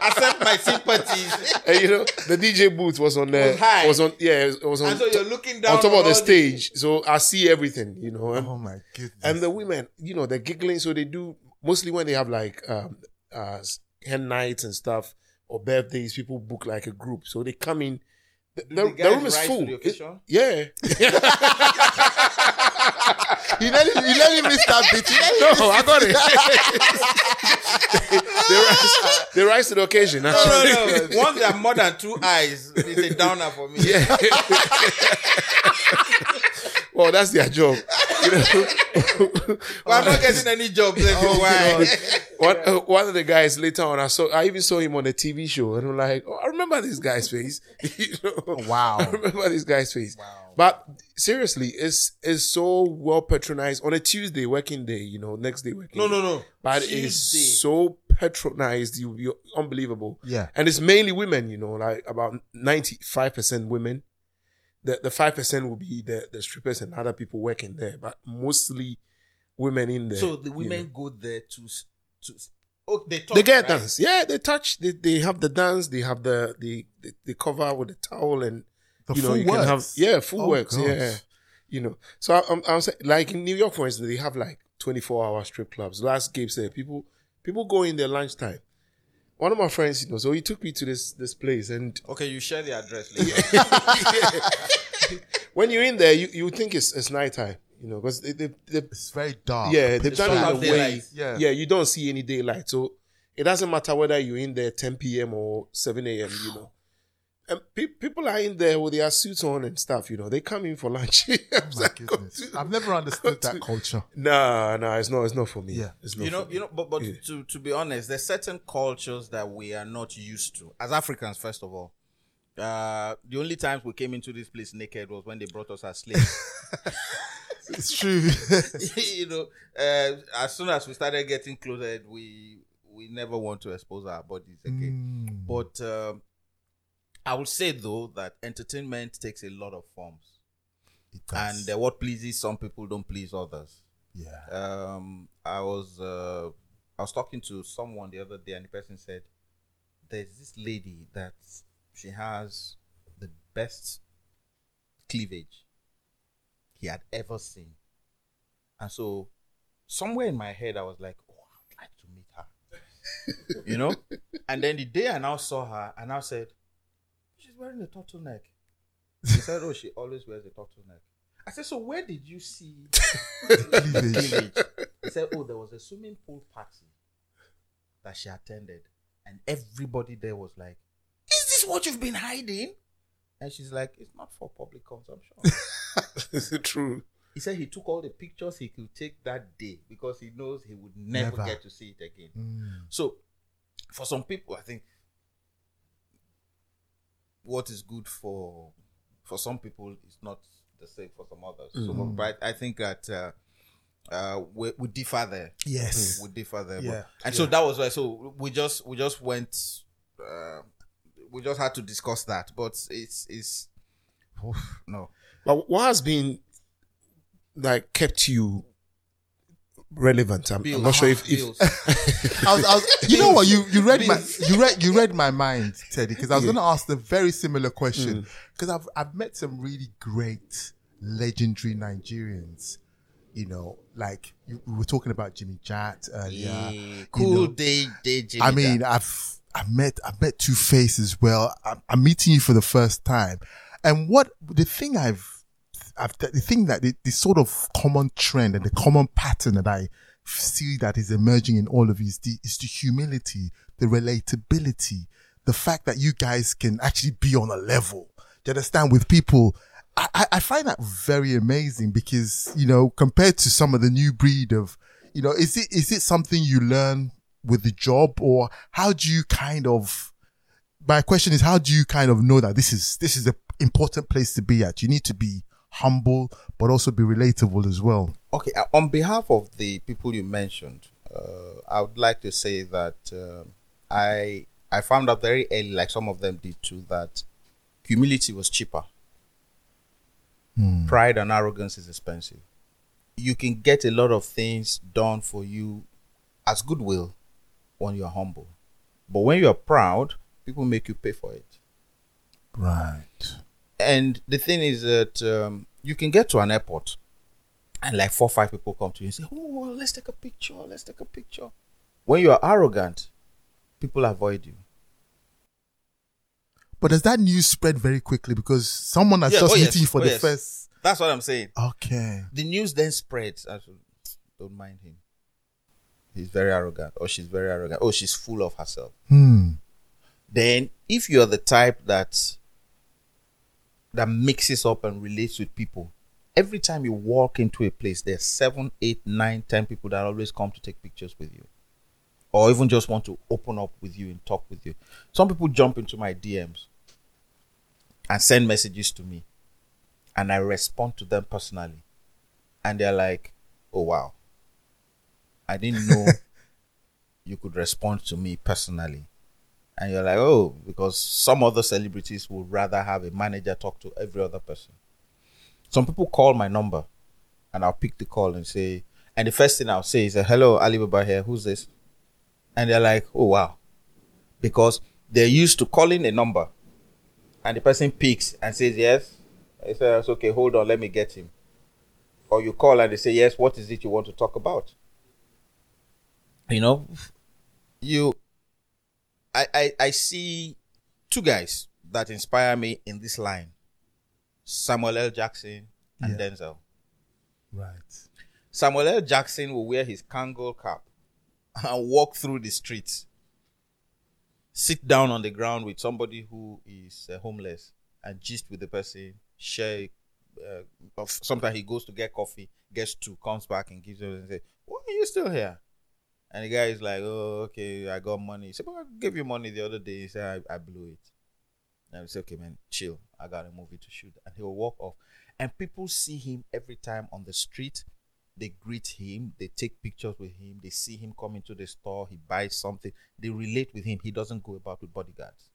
Accept my sympathies. and you know, the DJ booth was on the Was high. was on yeah, it was on And so you're looking down on top of the all stage. So I see everything, you know. And, oh my goodness. and the women, you know, they're giggling. So they do mostly when they have like um uh hen nights and stuff or birthdays, people book like a group. So they come in. The, the, the the room is full. It- yeah. you let him, you let him miss that bit. You let him no, I got it. they, rise, they rise to the occasion. No, no, no. Once there are more than two eyes, it's a downer for me. Yeah. well, that's their job. You know? But I'm not getting any jobs. Oh, why? one, uh, one of the guys later on, I saw, I even saw him on a TV show, and I'm like, oh, I remember this guy's face. you know? Wow. I remember this guy's face. Wow. But seriously, it's it's so well patronized on a Tuesday working day. You know, next day working. No, day. no, no. But Tuesday. it's so patronized. You, you're unbelievable. Yeah. and it's mainly women. You know, like about ninety five percent women. The the five percent will be the the strippers and other people working there, but mostly women in there. So the you women know. go there to to. Oh, they touch, They get right? dance. Yeah, they touch. They they have the dance. They have the the they, they cover with the towel and The you know full you can have yeah full Oh, works. gosh. Yeah, you know. So I- I'm I'm saying like in New York for instance, they have like 24 hour strip clubs. Last Gabe said people people go in their lunchtime. One of my friends, you know, so he took me to this this place and Okay, you share the address. later. when you're in there, you, you think it's it's nighttime, you know, because they, they, they It's very dark. yeah they've It's done shut it off in a way daylight. Yeah. yeah you don't see any daylight, so it doesn't matter whether you're in there 10 p.m. or 7 a.m. You know, and pe- people are in there with their suits on and stuff. You know, they come in for lunch. Oh my goodness. I've never understood that culture. No, no, it's not. It's not for me. Yeah. it's not you know, you know, but but Yeah. to to be honest, there's certain cultures that we are not used to as Africans. First of all, uh, the only times we came into this place naked was when they brought us as slaves. It's true. you know, uh, as soon as we started getting clothed, we we never want to expose our bodies again. Mm. But um, I would say though that entertainment takes a lot of forms, and uh, what pleases some people don't please others. yeah. um I was uh I was talking to someone the other day and the person said there's this lady that she has the best cleavage he had ever seen. And so somewhere in my head I was like, Oh, I'd like to meet her. you know? And then the day I now saw her, and I now said, wearing a turtleneck. She said, Oh, she always wears a turtleneck. I said, So where did you see Cleavage. He said, Oh, there was a swimming pool party that she attended. And everybody there was like, Is this what you've been hiding? And she's like, It's not for public consumption. Is it true? he said he took all the pictures he could take that day because he knows he would never, Never. get to see it again. Mm. So, for some people, I think what is good for for some people is not the same for some others. So, but I think that uh, uh, we, we differ there. Yes. we differ there. But- Yeah, and so that was why. So we just we just went. Uh, we just had to discuss that, but it's it's oof, no. But what has been like kept you relevant? I'm, I'm not sure if, if I was, I was, you know what? You you read my you read you read my mind, Teddy, because I was going to ask the very similar Mm. question. Because I've I've met some really great, legendary Nigerians. You know, like you, we were talking about Jimmy Jatt earlier. Yeah, you cool know. day, day, Jimmy I mean, Jack. I've I've met I've met Two Face as well. I'm, I'm meeting you for the first time, and what the thing I've I've the thing that the, the sort of common trend and the common pattern that I see that is emerging in all of you is the is the humility, the relatability, the fact that you guys can actually be on a level. Do you understand with people? I, I- find that very amazing because you know compared to some of the new breed of you know is it is it something you learn with the job or how do you kind of my question is how do you kind of know that this is this is an important place to be at you need to be humble but also be relatable as well Okay, uh, on behalf of the people you mentioned, uh, I would like to say that um I I found out very early, like some of them did too, that humility was cheaper. Pride and arrogance is expensive. You can get a lot of things done for you as goodwill when you are humble, but when you are proud, people make you pay for it. right And the thing is that um, you can get to an airport and like four five people come to you and say, Oh, well, let's take a picture, let's take a picture. When you are arrogant, people avoid you. but does that news spread very quickly because someone that's Yeah, just oh yes, you for oh the yes. first That's what I'm saying. okay The news then spreads. I Don't mind him. He's very arrogant, or she's very arrogant, or she's full of herself. hmm Then, if you're the type that that mixes up and relates with people, every time you walk into a place, there's seven, eight, nine, ten people that always come to take pictures with you, or even just want to open up with you and talk with you. Some people jump into my DMs and send messages to me, and I respond to them personally, and they're like, "Oh wow, I didn't know you could respond to me personally." And you're like, oh, because some other celebrities would rather have a manager talk to every other person. Some people call my number, and I'll pick the call and say, and the first thing I'll say is, "Hello, Alibaba here. Who's this?" And they're like, "Oh wow," because they're used to calling a number, and the person picks and says yes. I say, "It's okay. Hold on, let me get him." Or you call and they say, "Yes, what is it you want to talk about?" You know, you I, I I see two guys that inspire me in this line. Samuel L. Jackson and Yeah. Denzel. right Samuel L. Jackson will wear his Kangol cap and walk through the streets, sit down on the ground with somebody who is uh, homeless and gist with the person, share. Uh, sometimes he goes to get coffee, gets two, comes back and gives them and say, "Why are you still here?" And the guy is like, "Oh, okay, I got money." He said, "But I gave you money the other day." He said, "I, I blew it." And I said, "Okay, man, chill. I got a movie to shoot." And he'll walk off, and people see him every time on the street they greet him, they take pictures with him, they see him come into the store, he buys something, they relate with him. He doesn't go about with bodyguards.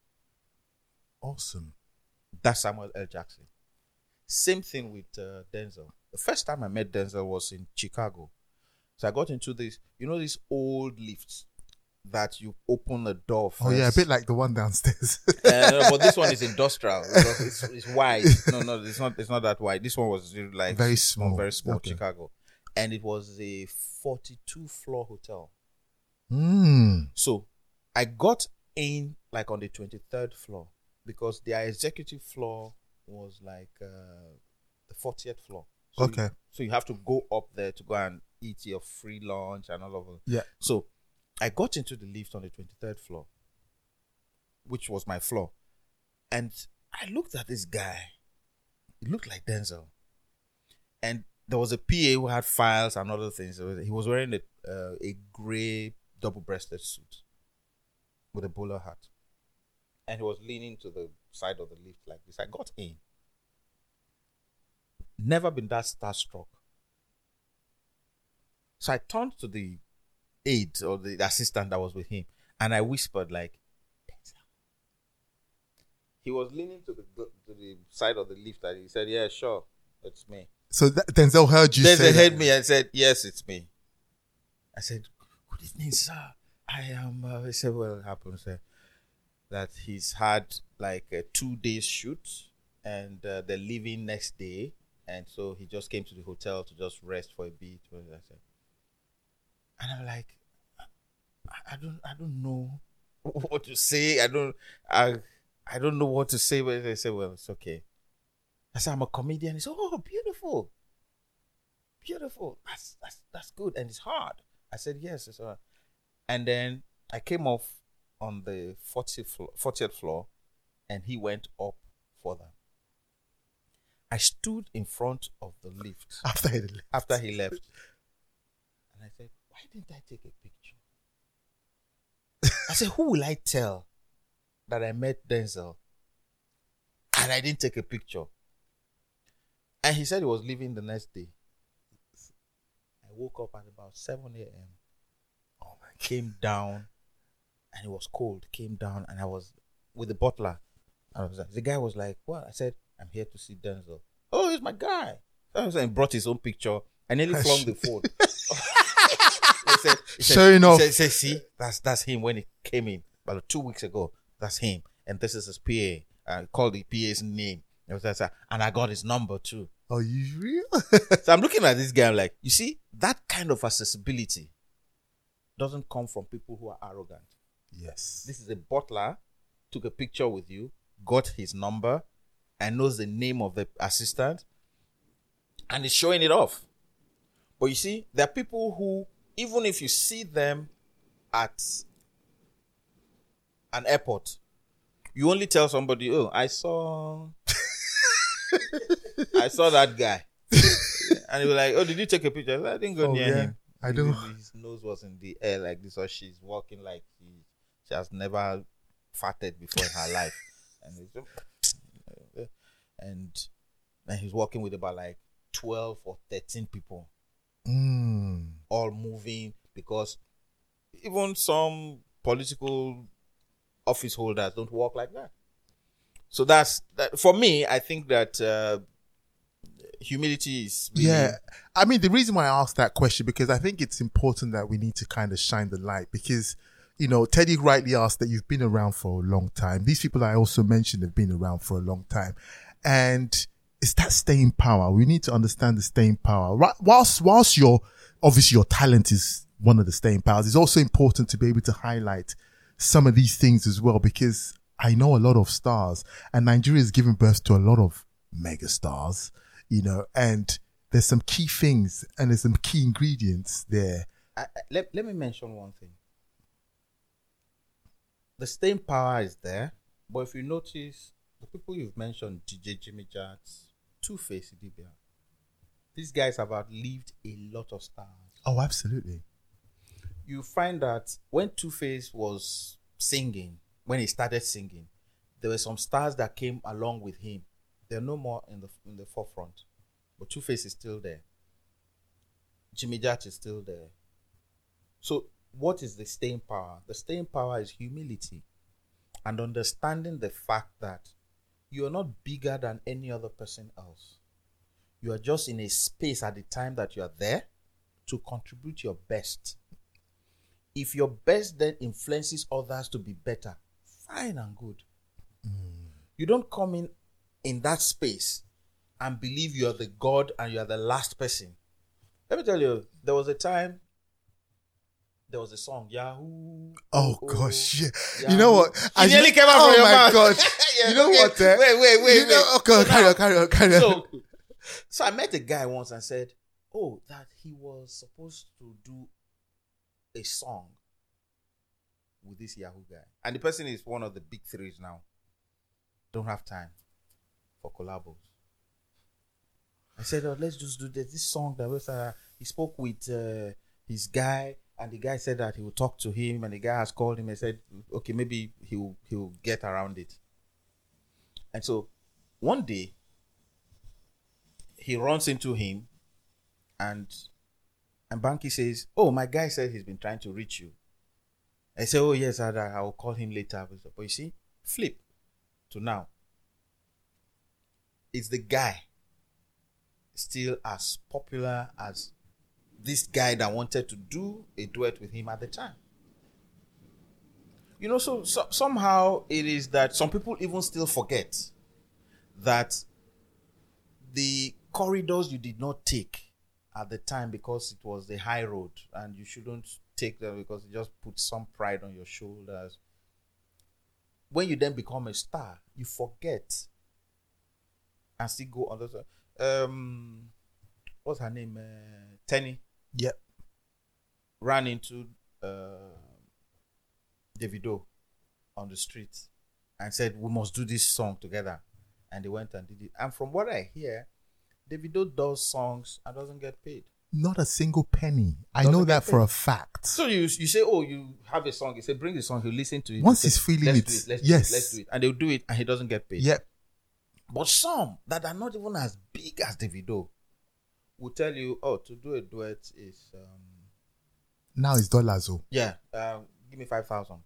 awesome That's Samuel L. Jackson. Same thing with uh, Denzel. The first time I met Denzel was in Chicago. So I got into this, you know, these old lifts that you open the door first. oh yeah a bit like the one downstairs Uh, no, but this one is industrial because it's, it's wide. No, no, it's not. It's not that wide. This one was like Very small. very small. Okay. Chicago, and it was a forty-two floor hotel. Hmm. So I got in like on the 23rd floor because their executive floor was like uh, the 40th floor. So you- Okay. so you have to go up there to go and eat your free lunch and all of it. Yeah. So I got into the lift on the 23rd floor, which was my floor. And I looked at this guy. He looked like Denzel. And there was a PA who had files and other things. He was wearing a, uh, a gray double breasted suit with a bowler hat. And he was leaning to the side of the lift like this. I got in. Never been that starstruck. So I turned to the aide or the assistant that was with him and I whispered like Denzel. He was leaning to the to the side of the lift and he said, Yeah, sure, it's me. So that, Denzel heard you they heard me and said, Yes, it's me. I said, Good evening, sir. I am. Uh, he said, Well, it happened, sir, that he's had like a two days shoot and uh, they're leaving next day. And so he just came to the hotel to just rest for a bit. I say? And I'm like, I, I don't, I don't know what to say. I don't, I, I don't know what to say. But they said, well, it's okay. I said, I'm a comedian. He said, oh, beautiful beautiful. That's that's that's good, and it's hard. I said yes, it's hard. And then I came off on the 40th floor, 40th floor, and he went up further. I stood in front of the lift After he left. after he left, and I said, "Why didn't I take a picture?" I said, "Who will I tell that I met Denzel and I didn't take a picture?" And he said he was leaving the next day. I woke up at about 7 a.m. Oh. Came down, and it was cold. Came down, and I was with the butler. I was like, the guy was like, "What?" I said, "I'm here to see Denzel." Oh, he's my guy. So I was like, brought his own picture. I nearly flung the phone. Said, he said- Sure enough. He said, said, see, that's that's him when he came in about two weeks ago. That's him, and this is his PA. I uh, called the PA's name. It was that, and I got his number too. Oh, you real? So I'm looking at this guy. I'm like, you see, that kind of accessibility doesn't come from people who are arrogant. yes. This is a butler, took a picture with you, got his number, and knows the name of the assistant, and is showing it off. But you see, there are people who, even if you see them at an airport, you only tell somebody, "Oh, I saw, I saw that guy," and you're like, "Oh, did you take a picture?" I, said, "I didn't go Oh, near yeah. him. I don't- His nose was in the air like this, or she's walking like he, she has never farted before in her life, and it's, and and he's walking with about like twelve or thirteen people Mm. All moving because even some political office holders don't work like that. So that's that for me. I think that uh, humility is really, Yeah. I mean, the reason why I asked that question, because I think it's important that we need to kind of shine the light because, you know, Teddy rightly asked that you've been around for a long time. These people I also mentioned have been around for a long time. And it's that staying power. We need to understand the staying power. Right, whilst, whilst your, obviously your talent is one of the staying powers, it's also important to be able to highlight some of these things as well because I know a lot of stars and Nigeria has given birth to a lot of mega stars, you know, and there's some key things and there's some key ingredients there. I, I- let, let me mention one thing. The staying power is there, but if you notice, the people you've mentioned, DJ Jimmy Jatt, Two Face Idibia, these guys have outlived a lot of stars. Oh, absolutely. You find that when Two Face was singing, when he started singing, there were some stars that came along with him. They're no more in the in the forefront, but Two Face is still there. Jimmy Jatt is still there. So, what is the staying power? The staying power is humility and understanding the fact that you are not bigger than any other person else. You are just in a space at the time that you are there to contribute your best. If your best then influences others to be better, fine and good. You don't come in in that space and believe you are the God and you are the last person. Let me tell you, there was a time there was a song Yahoo. Oh gosh, yeah. Yeah. You know what? I nearly came out oh from your my mouth. gosh. Yeah, you know okay. what? eh? Wait, wait, wait, You know, wait. okay, So carry now- on, carry on, carry on. so, so I met a guy once and said, "Oh, that he was supposed to do a song with this Yahoo guy, and the person is one of the big threes now. Don't have time for collabos." I said, "Oh, let's just do this, this song that was." Uh, he spoke with uh, his guy, and the guy said that he will talk to him, and the guy has called him and said, "Okay, maybe he'll he'll get around it." And so, one day, he runs into him and and Banky says, Oh, my guy said he's been trying to reach you. I say, Oh yes, I, I will call him later. But you see, flip to now. It's the guy still as popular as this guy that wanted to do a duet with him at the time. You know, so, so somehow it is that some people even still forget that the corridors you did not take at the time because it was the high road and you shouldn't take them because it just puts some pride on your shoulders. When you then become a star, you forget and still go on those. Um, what's her name? Uh, Teni Yep. ran into uh, Davido on the street and said, "We must do this song together." And they went and did it. And from what I hear, Davido does songs and doesn't get paid. Not a single penny. I Doesn't know that for a fact. So you you say, "Oh, you have a song." You say, "Bring the song." He'll listen to it. Once He he's feeling let's it, do let's yes. do it, let's do it, and they'll do it, and he doesn't get paid. Yep. But some that are not even as big as Davido will tell you, "Oh, to do a duet is um, Now it's dollars. Oh, yeah, um, give me five thousand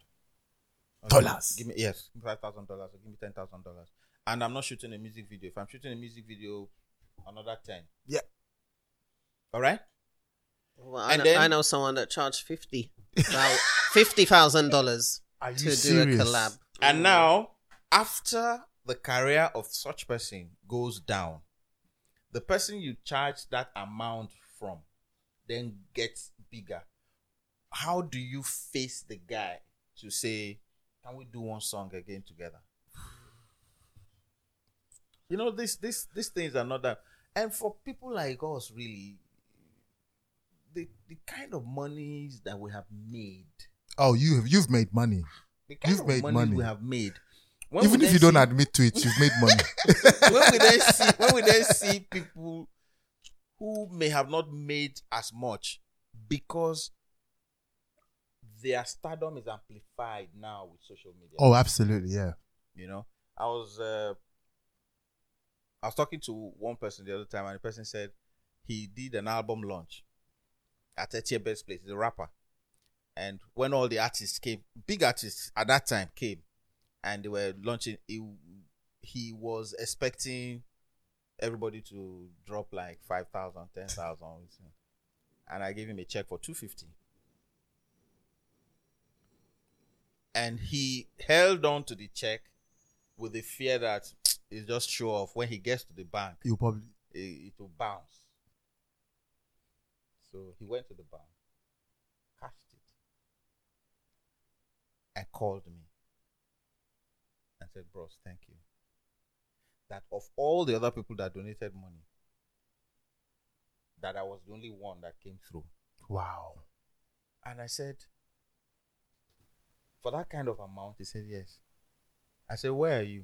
Dollars? Give me yes, give me five thousand dollars or give me ten thousand dollars. And I'm not shooting a music video. If I'm shooting a music video, another ten. Yeah. All right. Well, I, And know, then- I know someone that charged fifty, fifty thousand dollars Are you to do a serious? collab. And now, after the career of such person goes down, the person you charge that amount from then gets bigger. How do you face the guy to say, "Can we do one song again together?" You know, this this these things are not that. And for people like us, really, the the kind of monies that we have made, Oh, you have you've made money. the kind You've of made monies money. we have made. When Even if you don't admit to it, you've made money. when we then see when we then see people who may have not made as much because their stardom is amplified now with social media. oh, absolutely, yeah. You know, I was uh, I was talking to one person the other time, and the person said he did an album launch at Etienne Best Place. A rapper, and when all the artists came, big artists at that time came, and they were launching. He, he was expecting everybody to drop like 5,000, 10,000. And I gave him a check for 250. And he held on to the check with the fear that it's just show off. When he gets to the bank, he'll probably it, it will bounce. So he went to the bank, cashed it, and called me and said, Bros, thank you. That of all the other people that donated money, that I was the only one that came through. wow. And I said, for that kind of amount, he said, yes. I said, where are you?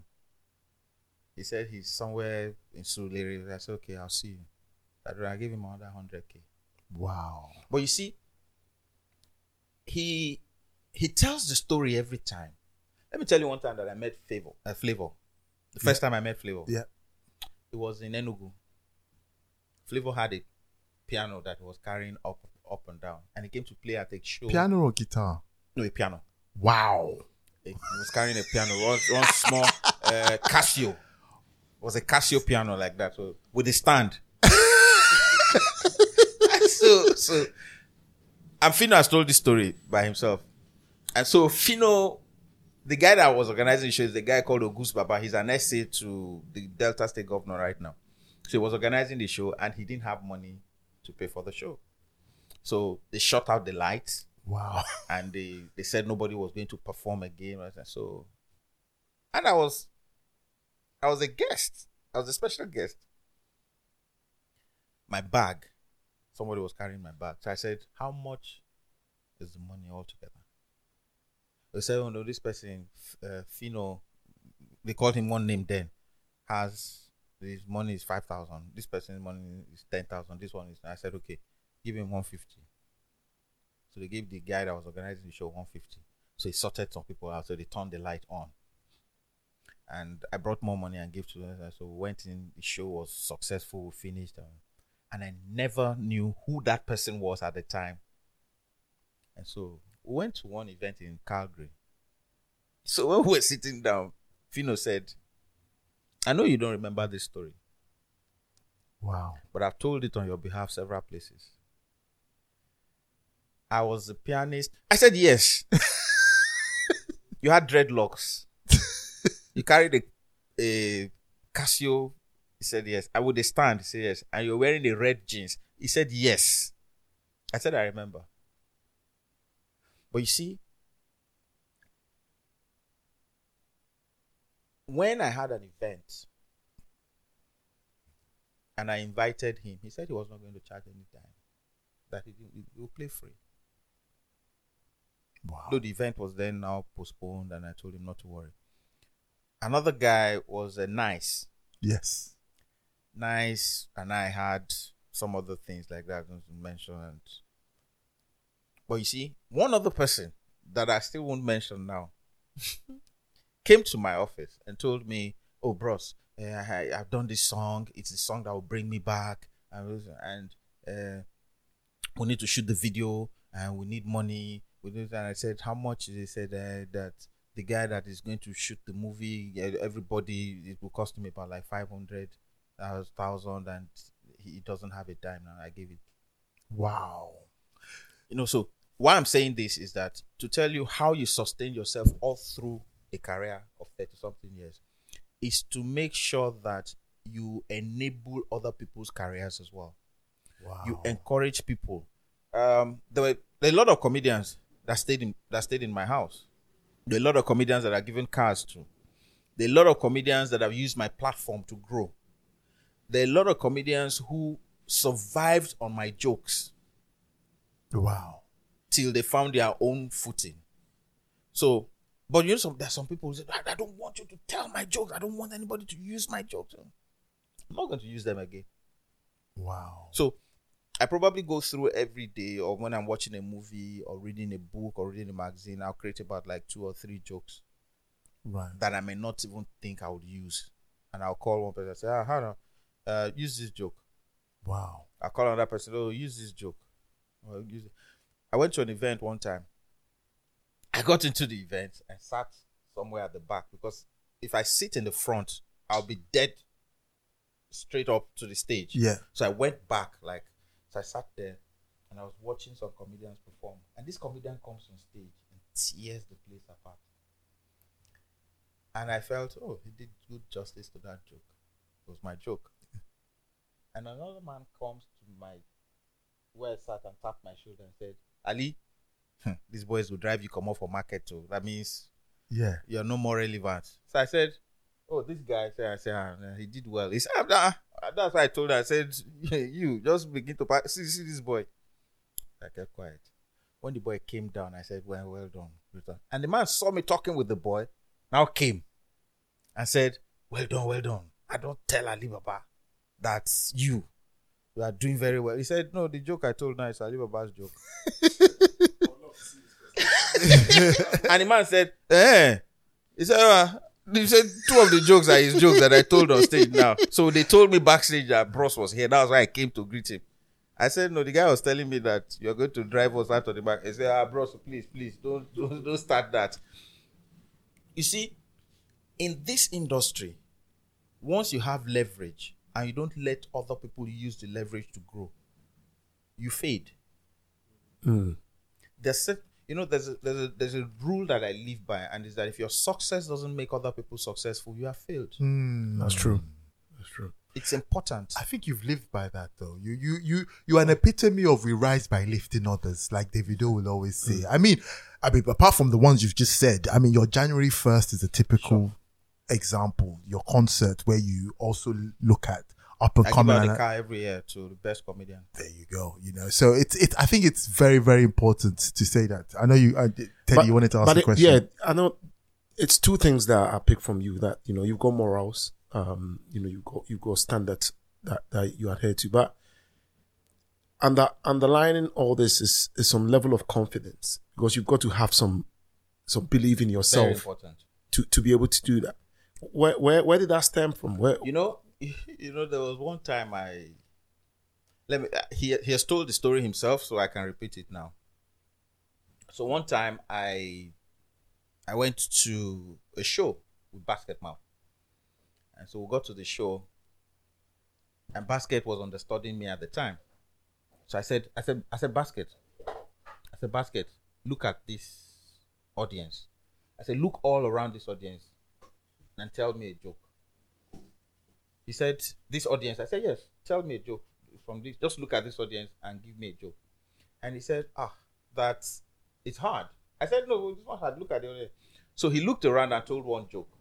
He said he's somewhere in Surulere. I said, okay, I'll see you. I gave him another 100K. Wow. But you see, he he tells the story every time. Let me tell you one time that I met Favor, uh, Flavour. The first time I met Flavour, Yeah. it was in Enugu. Flavour had a piano that he was carrying up, up and down, and he came to play at a show. Piano or guitar? No, a piano. Wow. He was carrying a piano, one, one small uh, Casio. It was a Casio piano like that, so with a stand. so, so, and Fino has told this story by himself. And so Fino, the guy that was organizing the show is the guy called Auguste Baba. He's an essay to the Delta State governor right now. So he was organizing the show and he didn't have money to pay for the show. So they shut out the lights Wow. and they they said nobody was going to perform again. Said, So, and I was, I was a guest. I was a special guest. My bag, somebody was carrying my bag. So I said, "How much is the money altogether?" They said, "Oh no, this person, uh, Fino, they called him one name then, has his money is five thousand. This person's money is ten thousand. This one is." I said, "Okay, give him one fifty. So they gave the guy that was organizing the show 150. So he sorted some people out. So they turned the light on. And I brought more money and gave to them. So we went in. The show was successful. We finished. Um, and I never knew who that person was at the time. And so we went to one event in Calgary. So when we were sitting down, Fino said, I know you don't remember this story, Wow. but I've told it on your behalf several places. I was a pianist. I said yes. you had dreadlocks. you carried a, a Casio. He said yes. I would stand. He said yes. And you're wearing the red jeans. He said yes. I said I remember. But you see, when I had an event and I invited him, he said he was not going to charge any time. That he, he will play free. Wow. Though the event was then now postponed, and I told him not to worry. Another guy was a nice, Yes. nice, and I had some other things like that to mention. And but you see, one other person that I still won't mention now came to my office and told me, "Oh, bros, uh, I, I've done this song. It's a song that will bring me back, and and uh, we need to shoot the video, and we need money." With it, and I said, "How much?" They said uh, that the guy that is going to shoot the movie, uh, everybody, it will cost him about like five hundred thousand, and he doesn't have a dime now. I gave it Wow. you know so why i'm saying this is that to tell you how you sustain yourself all through a career of 30 something years is to make sure that you enable other people's careers as well Wow. you encourage people um there were a lot of comedians that stayed in that stayed in my house there are a lot of comedians that are given cars to there are a lot of comedians that have used my platform to grow there are a lot of comedians who survived on my jokes wow. till they found their own footing. So, but you know, some there's some people who say, I, I don't want you to tell my jokes. I don't want anybody to use my jokes. I'm not going to use them again. Wow. So, I probably go through every day, or when I'm watching a movie, or reading a book, or reading a magazine, I'll create about like two or three jokes Right. that I may not even think I would use, and I'll call one person and say, Ah, Hannah, uh, use this joke. Wow. I call another person, oh, use this joke. Use. I went to an event one time. I got into the event and sat somewhere at the back because if I sit in the front, I'll be dead straight up to the stage. Yeah. So I went back, like, so I sat there and I was watching some comedians perform. And this comedian comes on stage and tears the place apart. And I felt, oh, he did good justice to that joke. It was my joke. And another man comes to my where I sat and tapped my shoulder and said, Ali, hmm, these boys will drive you come off for market too. That means Yeah. you're no more relevant. So I said, Oh, this guy said, I said, ah, he did well. He said, ah, ah, That's why I told her, I said, You just begin to pack. See, see this boy. I kept quiet. When the boy came down, I said, Well, well done. And the man saw me talking with the boy, now came and said, Well done, well done. I don't tell Ali Baba that's you. You are doing very well. He said, No, the joke I told now is Ali Baba's joke. and the man said, Eh. He said, uh, he said two of the jokes are his jokes that I told on stage now. So they told me backstage that Bros was here. That's why I came to greet him. I said, no, the guy was telling me that you're going to drive us out of the back. He said, ah, Bros, please, please, don't, don't, don't start that. You see, in this industry, once you have leverage and you don't let other people use the leverage to grow, you fade. There's a, you know there's a, there's a there's a rule that I live by, and is that if your success doesn't make other people successful, you have failed. Hmm, that's true. Hmm. That's true. It's important. I think you've lived by that though. You you you you are an epitome of we rise by lifting others, like Davido will always say. Hmm. I mean, I mean, apart from the ones you've just said, I mean, your January first is a typical example. Your concert where you also look at up and I give coming. out the car every year to the best comedian. there you go. You know, so it's it. I think it's very very important to say that. I know you, uh, Teddy, you wanted to ask but a it- question. Yeah, I know. It's two things that I pick from you. That you know, you've got morals. Um, you know, you got you got standards that that you adhere to. But under underlining all this is is some level of confidence because you've got to have some some belief in yourself important. to to be able to do that. Where where where did that stem from? Where You know, you know, there was one time I let me. uh, He he has told the story himself, so I can repeat it now. So one time I I went to a show with Basketmouth, and so we got to the show, and Basket was understudying me at the time. So I said, I said, I said, Basket, I said, Basket, look at this audience. I said, look all around this audience, and tell me a joke. He said, This audience. I said, Yes, tell me a joke from this. Just look at this audience and give me a joke. And he said, Ah, that it's hard. I said, No, it's not hard. Look at the audience. So he looked around and told one joke.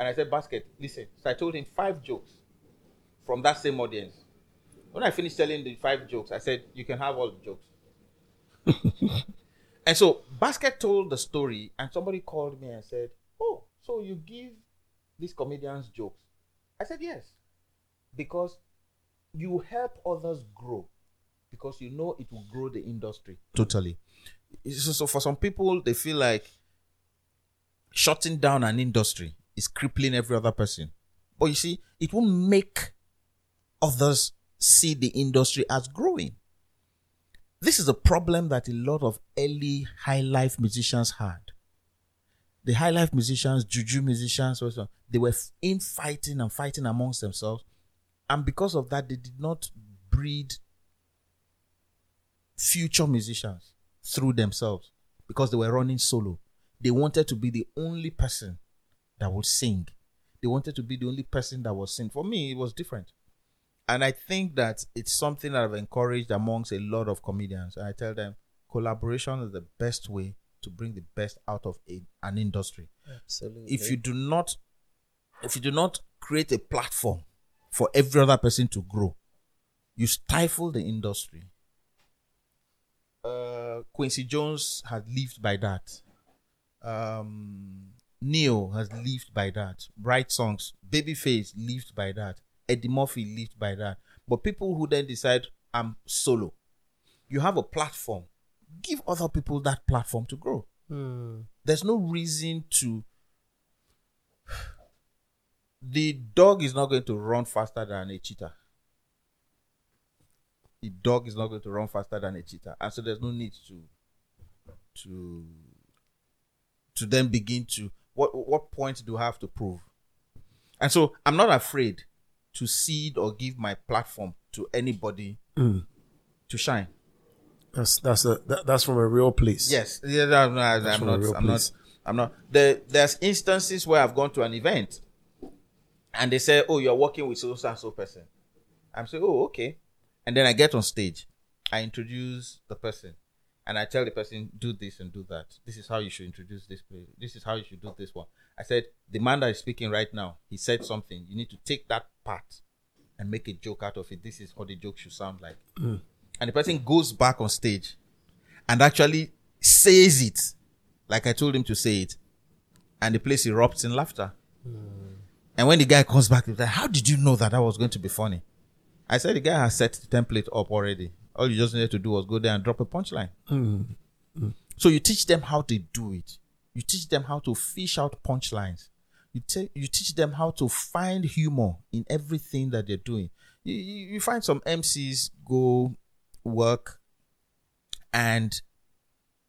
And I said, Basket, listen. So I told him five jokes from that same audience. When I finished telling the five jokes, I said, You can have all the jokes. and so Basket told the story, and somebody called me and said, Oh, so you give these comedians jokes? I said, Yes. Because you help others grow. Because you know it will grow the industry. Totally. So, for some people, they feel like shutting down an industry is crippling every other person. But you see, it will make others see the industry as growing. This is a problem that a lot of early high life musicians had. The high life musicians, juju musicians, also, they were in fighting and fighting amongst themselves. And because of that, they did not breed future musicians through themselves because they were running solo. They wanted to be the only person that would sing. They wanted to be the only person that would sing. For me, it was different. And I think that it's something that I've encouraged amongst a lot of comedians. And I tell them collaboration is the best way to bring the best out of a, an industry. Absolutely. If you do not if you do not create a platform for every other person to grow, you stifle the industry. Uh, Quincy Jones has lived by that. Um, Neo has lived by that. Bright Songs, Babyface lived by that. Eddie Murphy lived by that. But people who then decide, I'm solo, you have a platform. Give other people that platform to grow. Hmm. There's no reason to. The dog is not going to run faster than a cheetah. The dog is not going to run faster than a cheetah, and so there's no need to, to, to then begin to what what point do I have to prove? And so I'm not afraid to seed or give my platform to anybody hmm. to shine. That's that's a that, that's from a real place. Yes, yeah, no, no, I'm from a not. I'm not. place. I'm not. There, there's instances where I've gone to an event, and they say, "Oh, you're working with so and so person." I'm saying, "Oh, okay," and then I get on stage, I introduce the person, and I tell the person, "Do this and do that. This is how you should introduce this play. This is how you should do this one." I said, "The man that is speaking right now, he said something. You need to take that part and make a joke out of it. This is how the joke should sound like." Mm. And the person goes back on stage and actually says it like I told him to say it. And the place erupts in laughter. Hmm. And when the guy comes back, he's like, How did you know that that was going to be funny? I said, The guy has set the template up already. All you just needed to do was go there and drop a punchline. Hmm. Hmm. So you teach them how to do it. You teach them how to fish out punchlines. You, te- you teach them how to find humor in everything that they're doing. You, you, you find some MCs go work and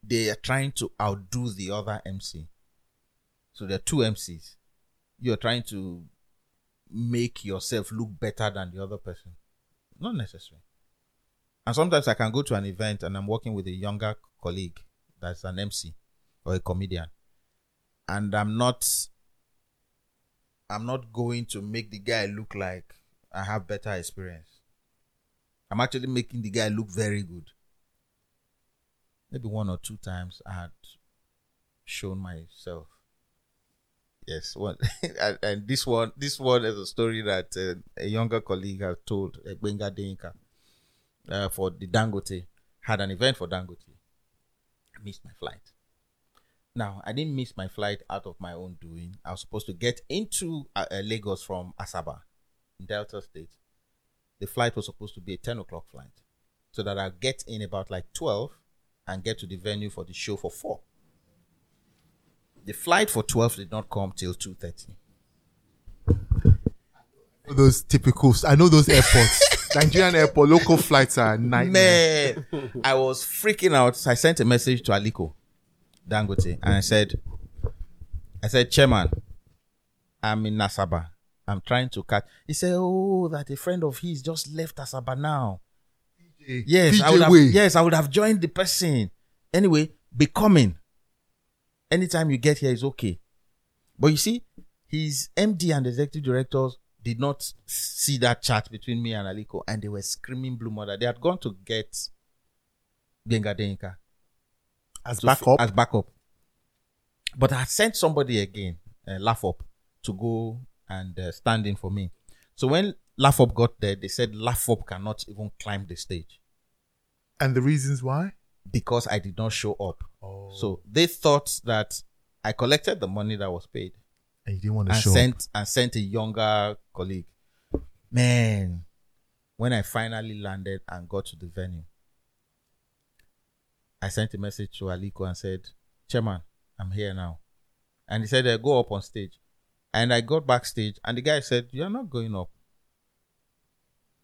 they are trying to outdo the other MC. So there are two MCs. You're trying to make yourself look better than the other person. Not necessary. And sometimes I can go to an event and I'm working with a younger colleague that's an MC or a comedian. And I'm not I'm not going to make the guy look like I have better experience. I'm actually making the guy look very good. Maybe one or two times I had shown myself. Yes, one and, this one, this one is a story that uh, a younger colleague has told uh, Benga Denka uh, for the Dangote had an event for Dangote. I missed my flight. Now I didn't miss my flight out of my own doing. I was supposed to get into uh, uh, Lagos from Asaba, Delta State. The flight was supposed to be a ten o'clock flight, so that I get in about like twelve and get to the venue for the show for four. The flight for twelve did not come till two thirty. Those typical, I know those airports, Nigerian airport, local flights are nightmare. Man, I was freaking out. So I sent a message to Aliko Dangote and I said, I said, Chairman, I'm in Nasaba. I'm trying to catch. He said, Oh, that a friend of his just left Asaba now. Yes, I would have, Way. yes, I would have joined the person. Anyway, be coming. Anytime you get here is okay. But you see, his MD and executive directors did not see that chat between me and Aliko, and they were screaming blue mother. They had gone to get Benga Denka As to- backup. as backup. But I sent somebody again, uh, Laugh Up, to go and uh, stand in for me. So when Laugh Up got there, they said Laugh Up cannot even climb the stage and the reasons why? because I did not show up. Oh. So they thought that I collected the money that was paid And you didn't want to and show. up. sent and sent a younger colleague. Man, when I finally landed and got to the venue, I sent a message to Aliko and said, Chairman, I'm here now. And he said, uh, go up on stage. And I got backstage and the guy said, You're not going up.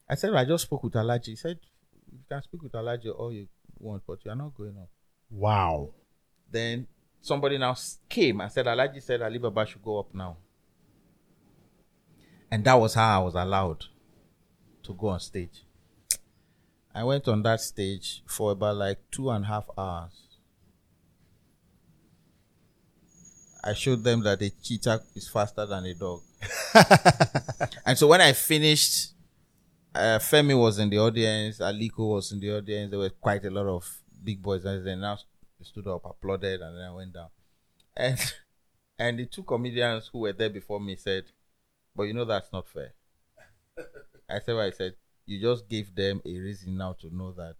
I said, I just spoke with Alaji. He said, You can speak with Alaji all you want, but you're not going up Wow. then somebody now came and said Alaji said Alibaba should go up now. And that was how I was allowed to go on stage. I went on that stage for about like two and a half hours. I showed them that a cheetah is faster than a dog. and so when I finished, uh, Femi was in the audience, Aliko was in the audience. There were quite a lot of big boys, and then now they stood up, applauded, and then I went down. And and the two comedians who were there before me said, "But you know that's not fair." I said, "What I said, you just gave them a reason now to know that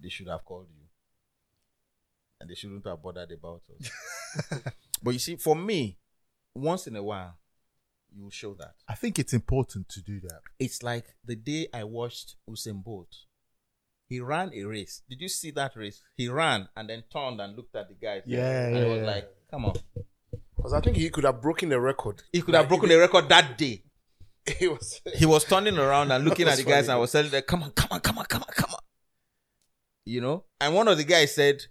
they should have called you, and they shouldn't have bothered about us." but you see, for me, once in a while, you show that I think it's important to do that. it's like the day I watched Usain Bolt. He ran a race. Did you see that race? He ran and then turned and looked at the guys. Yeah, and yeah, it was yeah. like, come on. Because I think he could have broken the record. He could have broken the record that day. He was. He was turning around and looking at That's the guys and I was telling them, come on, come on, come on, come on, come on. You know? And one of the guys said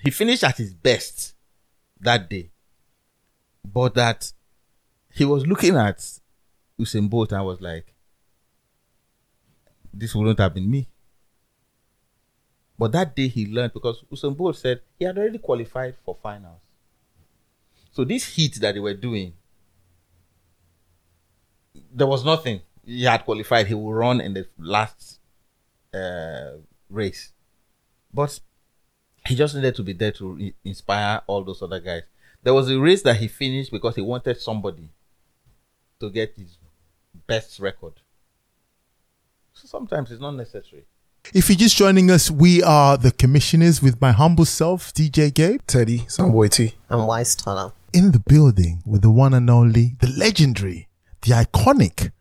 he finished at his best that day. But that he was looking at Usain Bolt and was like, this wouldn't have been me. But that day he learned because Usain Bolt said he had already qualified for finals. So this heat that they were doing, there was nothing. He had qualified. He will run in the last uh, race, but he just needed to be there to i- inspire all those other guys. There was a race that he finished because he wanted somebody to get his best record. So sometimes it's not necessary. If you're just joining us, we are the Kommissioners with my humble self, DJ Gabe, Teddy, Samboy T. And Wise Toller. in the building with the one and only, the legendary, the iconic,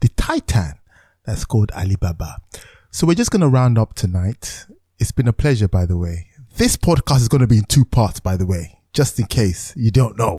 the titan that's called Alibaba. So we're just going to round up tonight. It's been a pleasure, by the way. This podcast is going to be in two parts, by the way, just in case you don't know.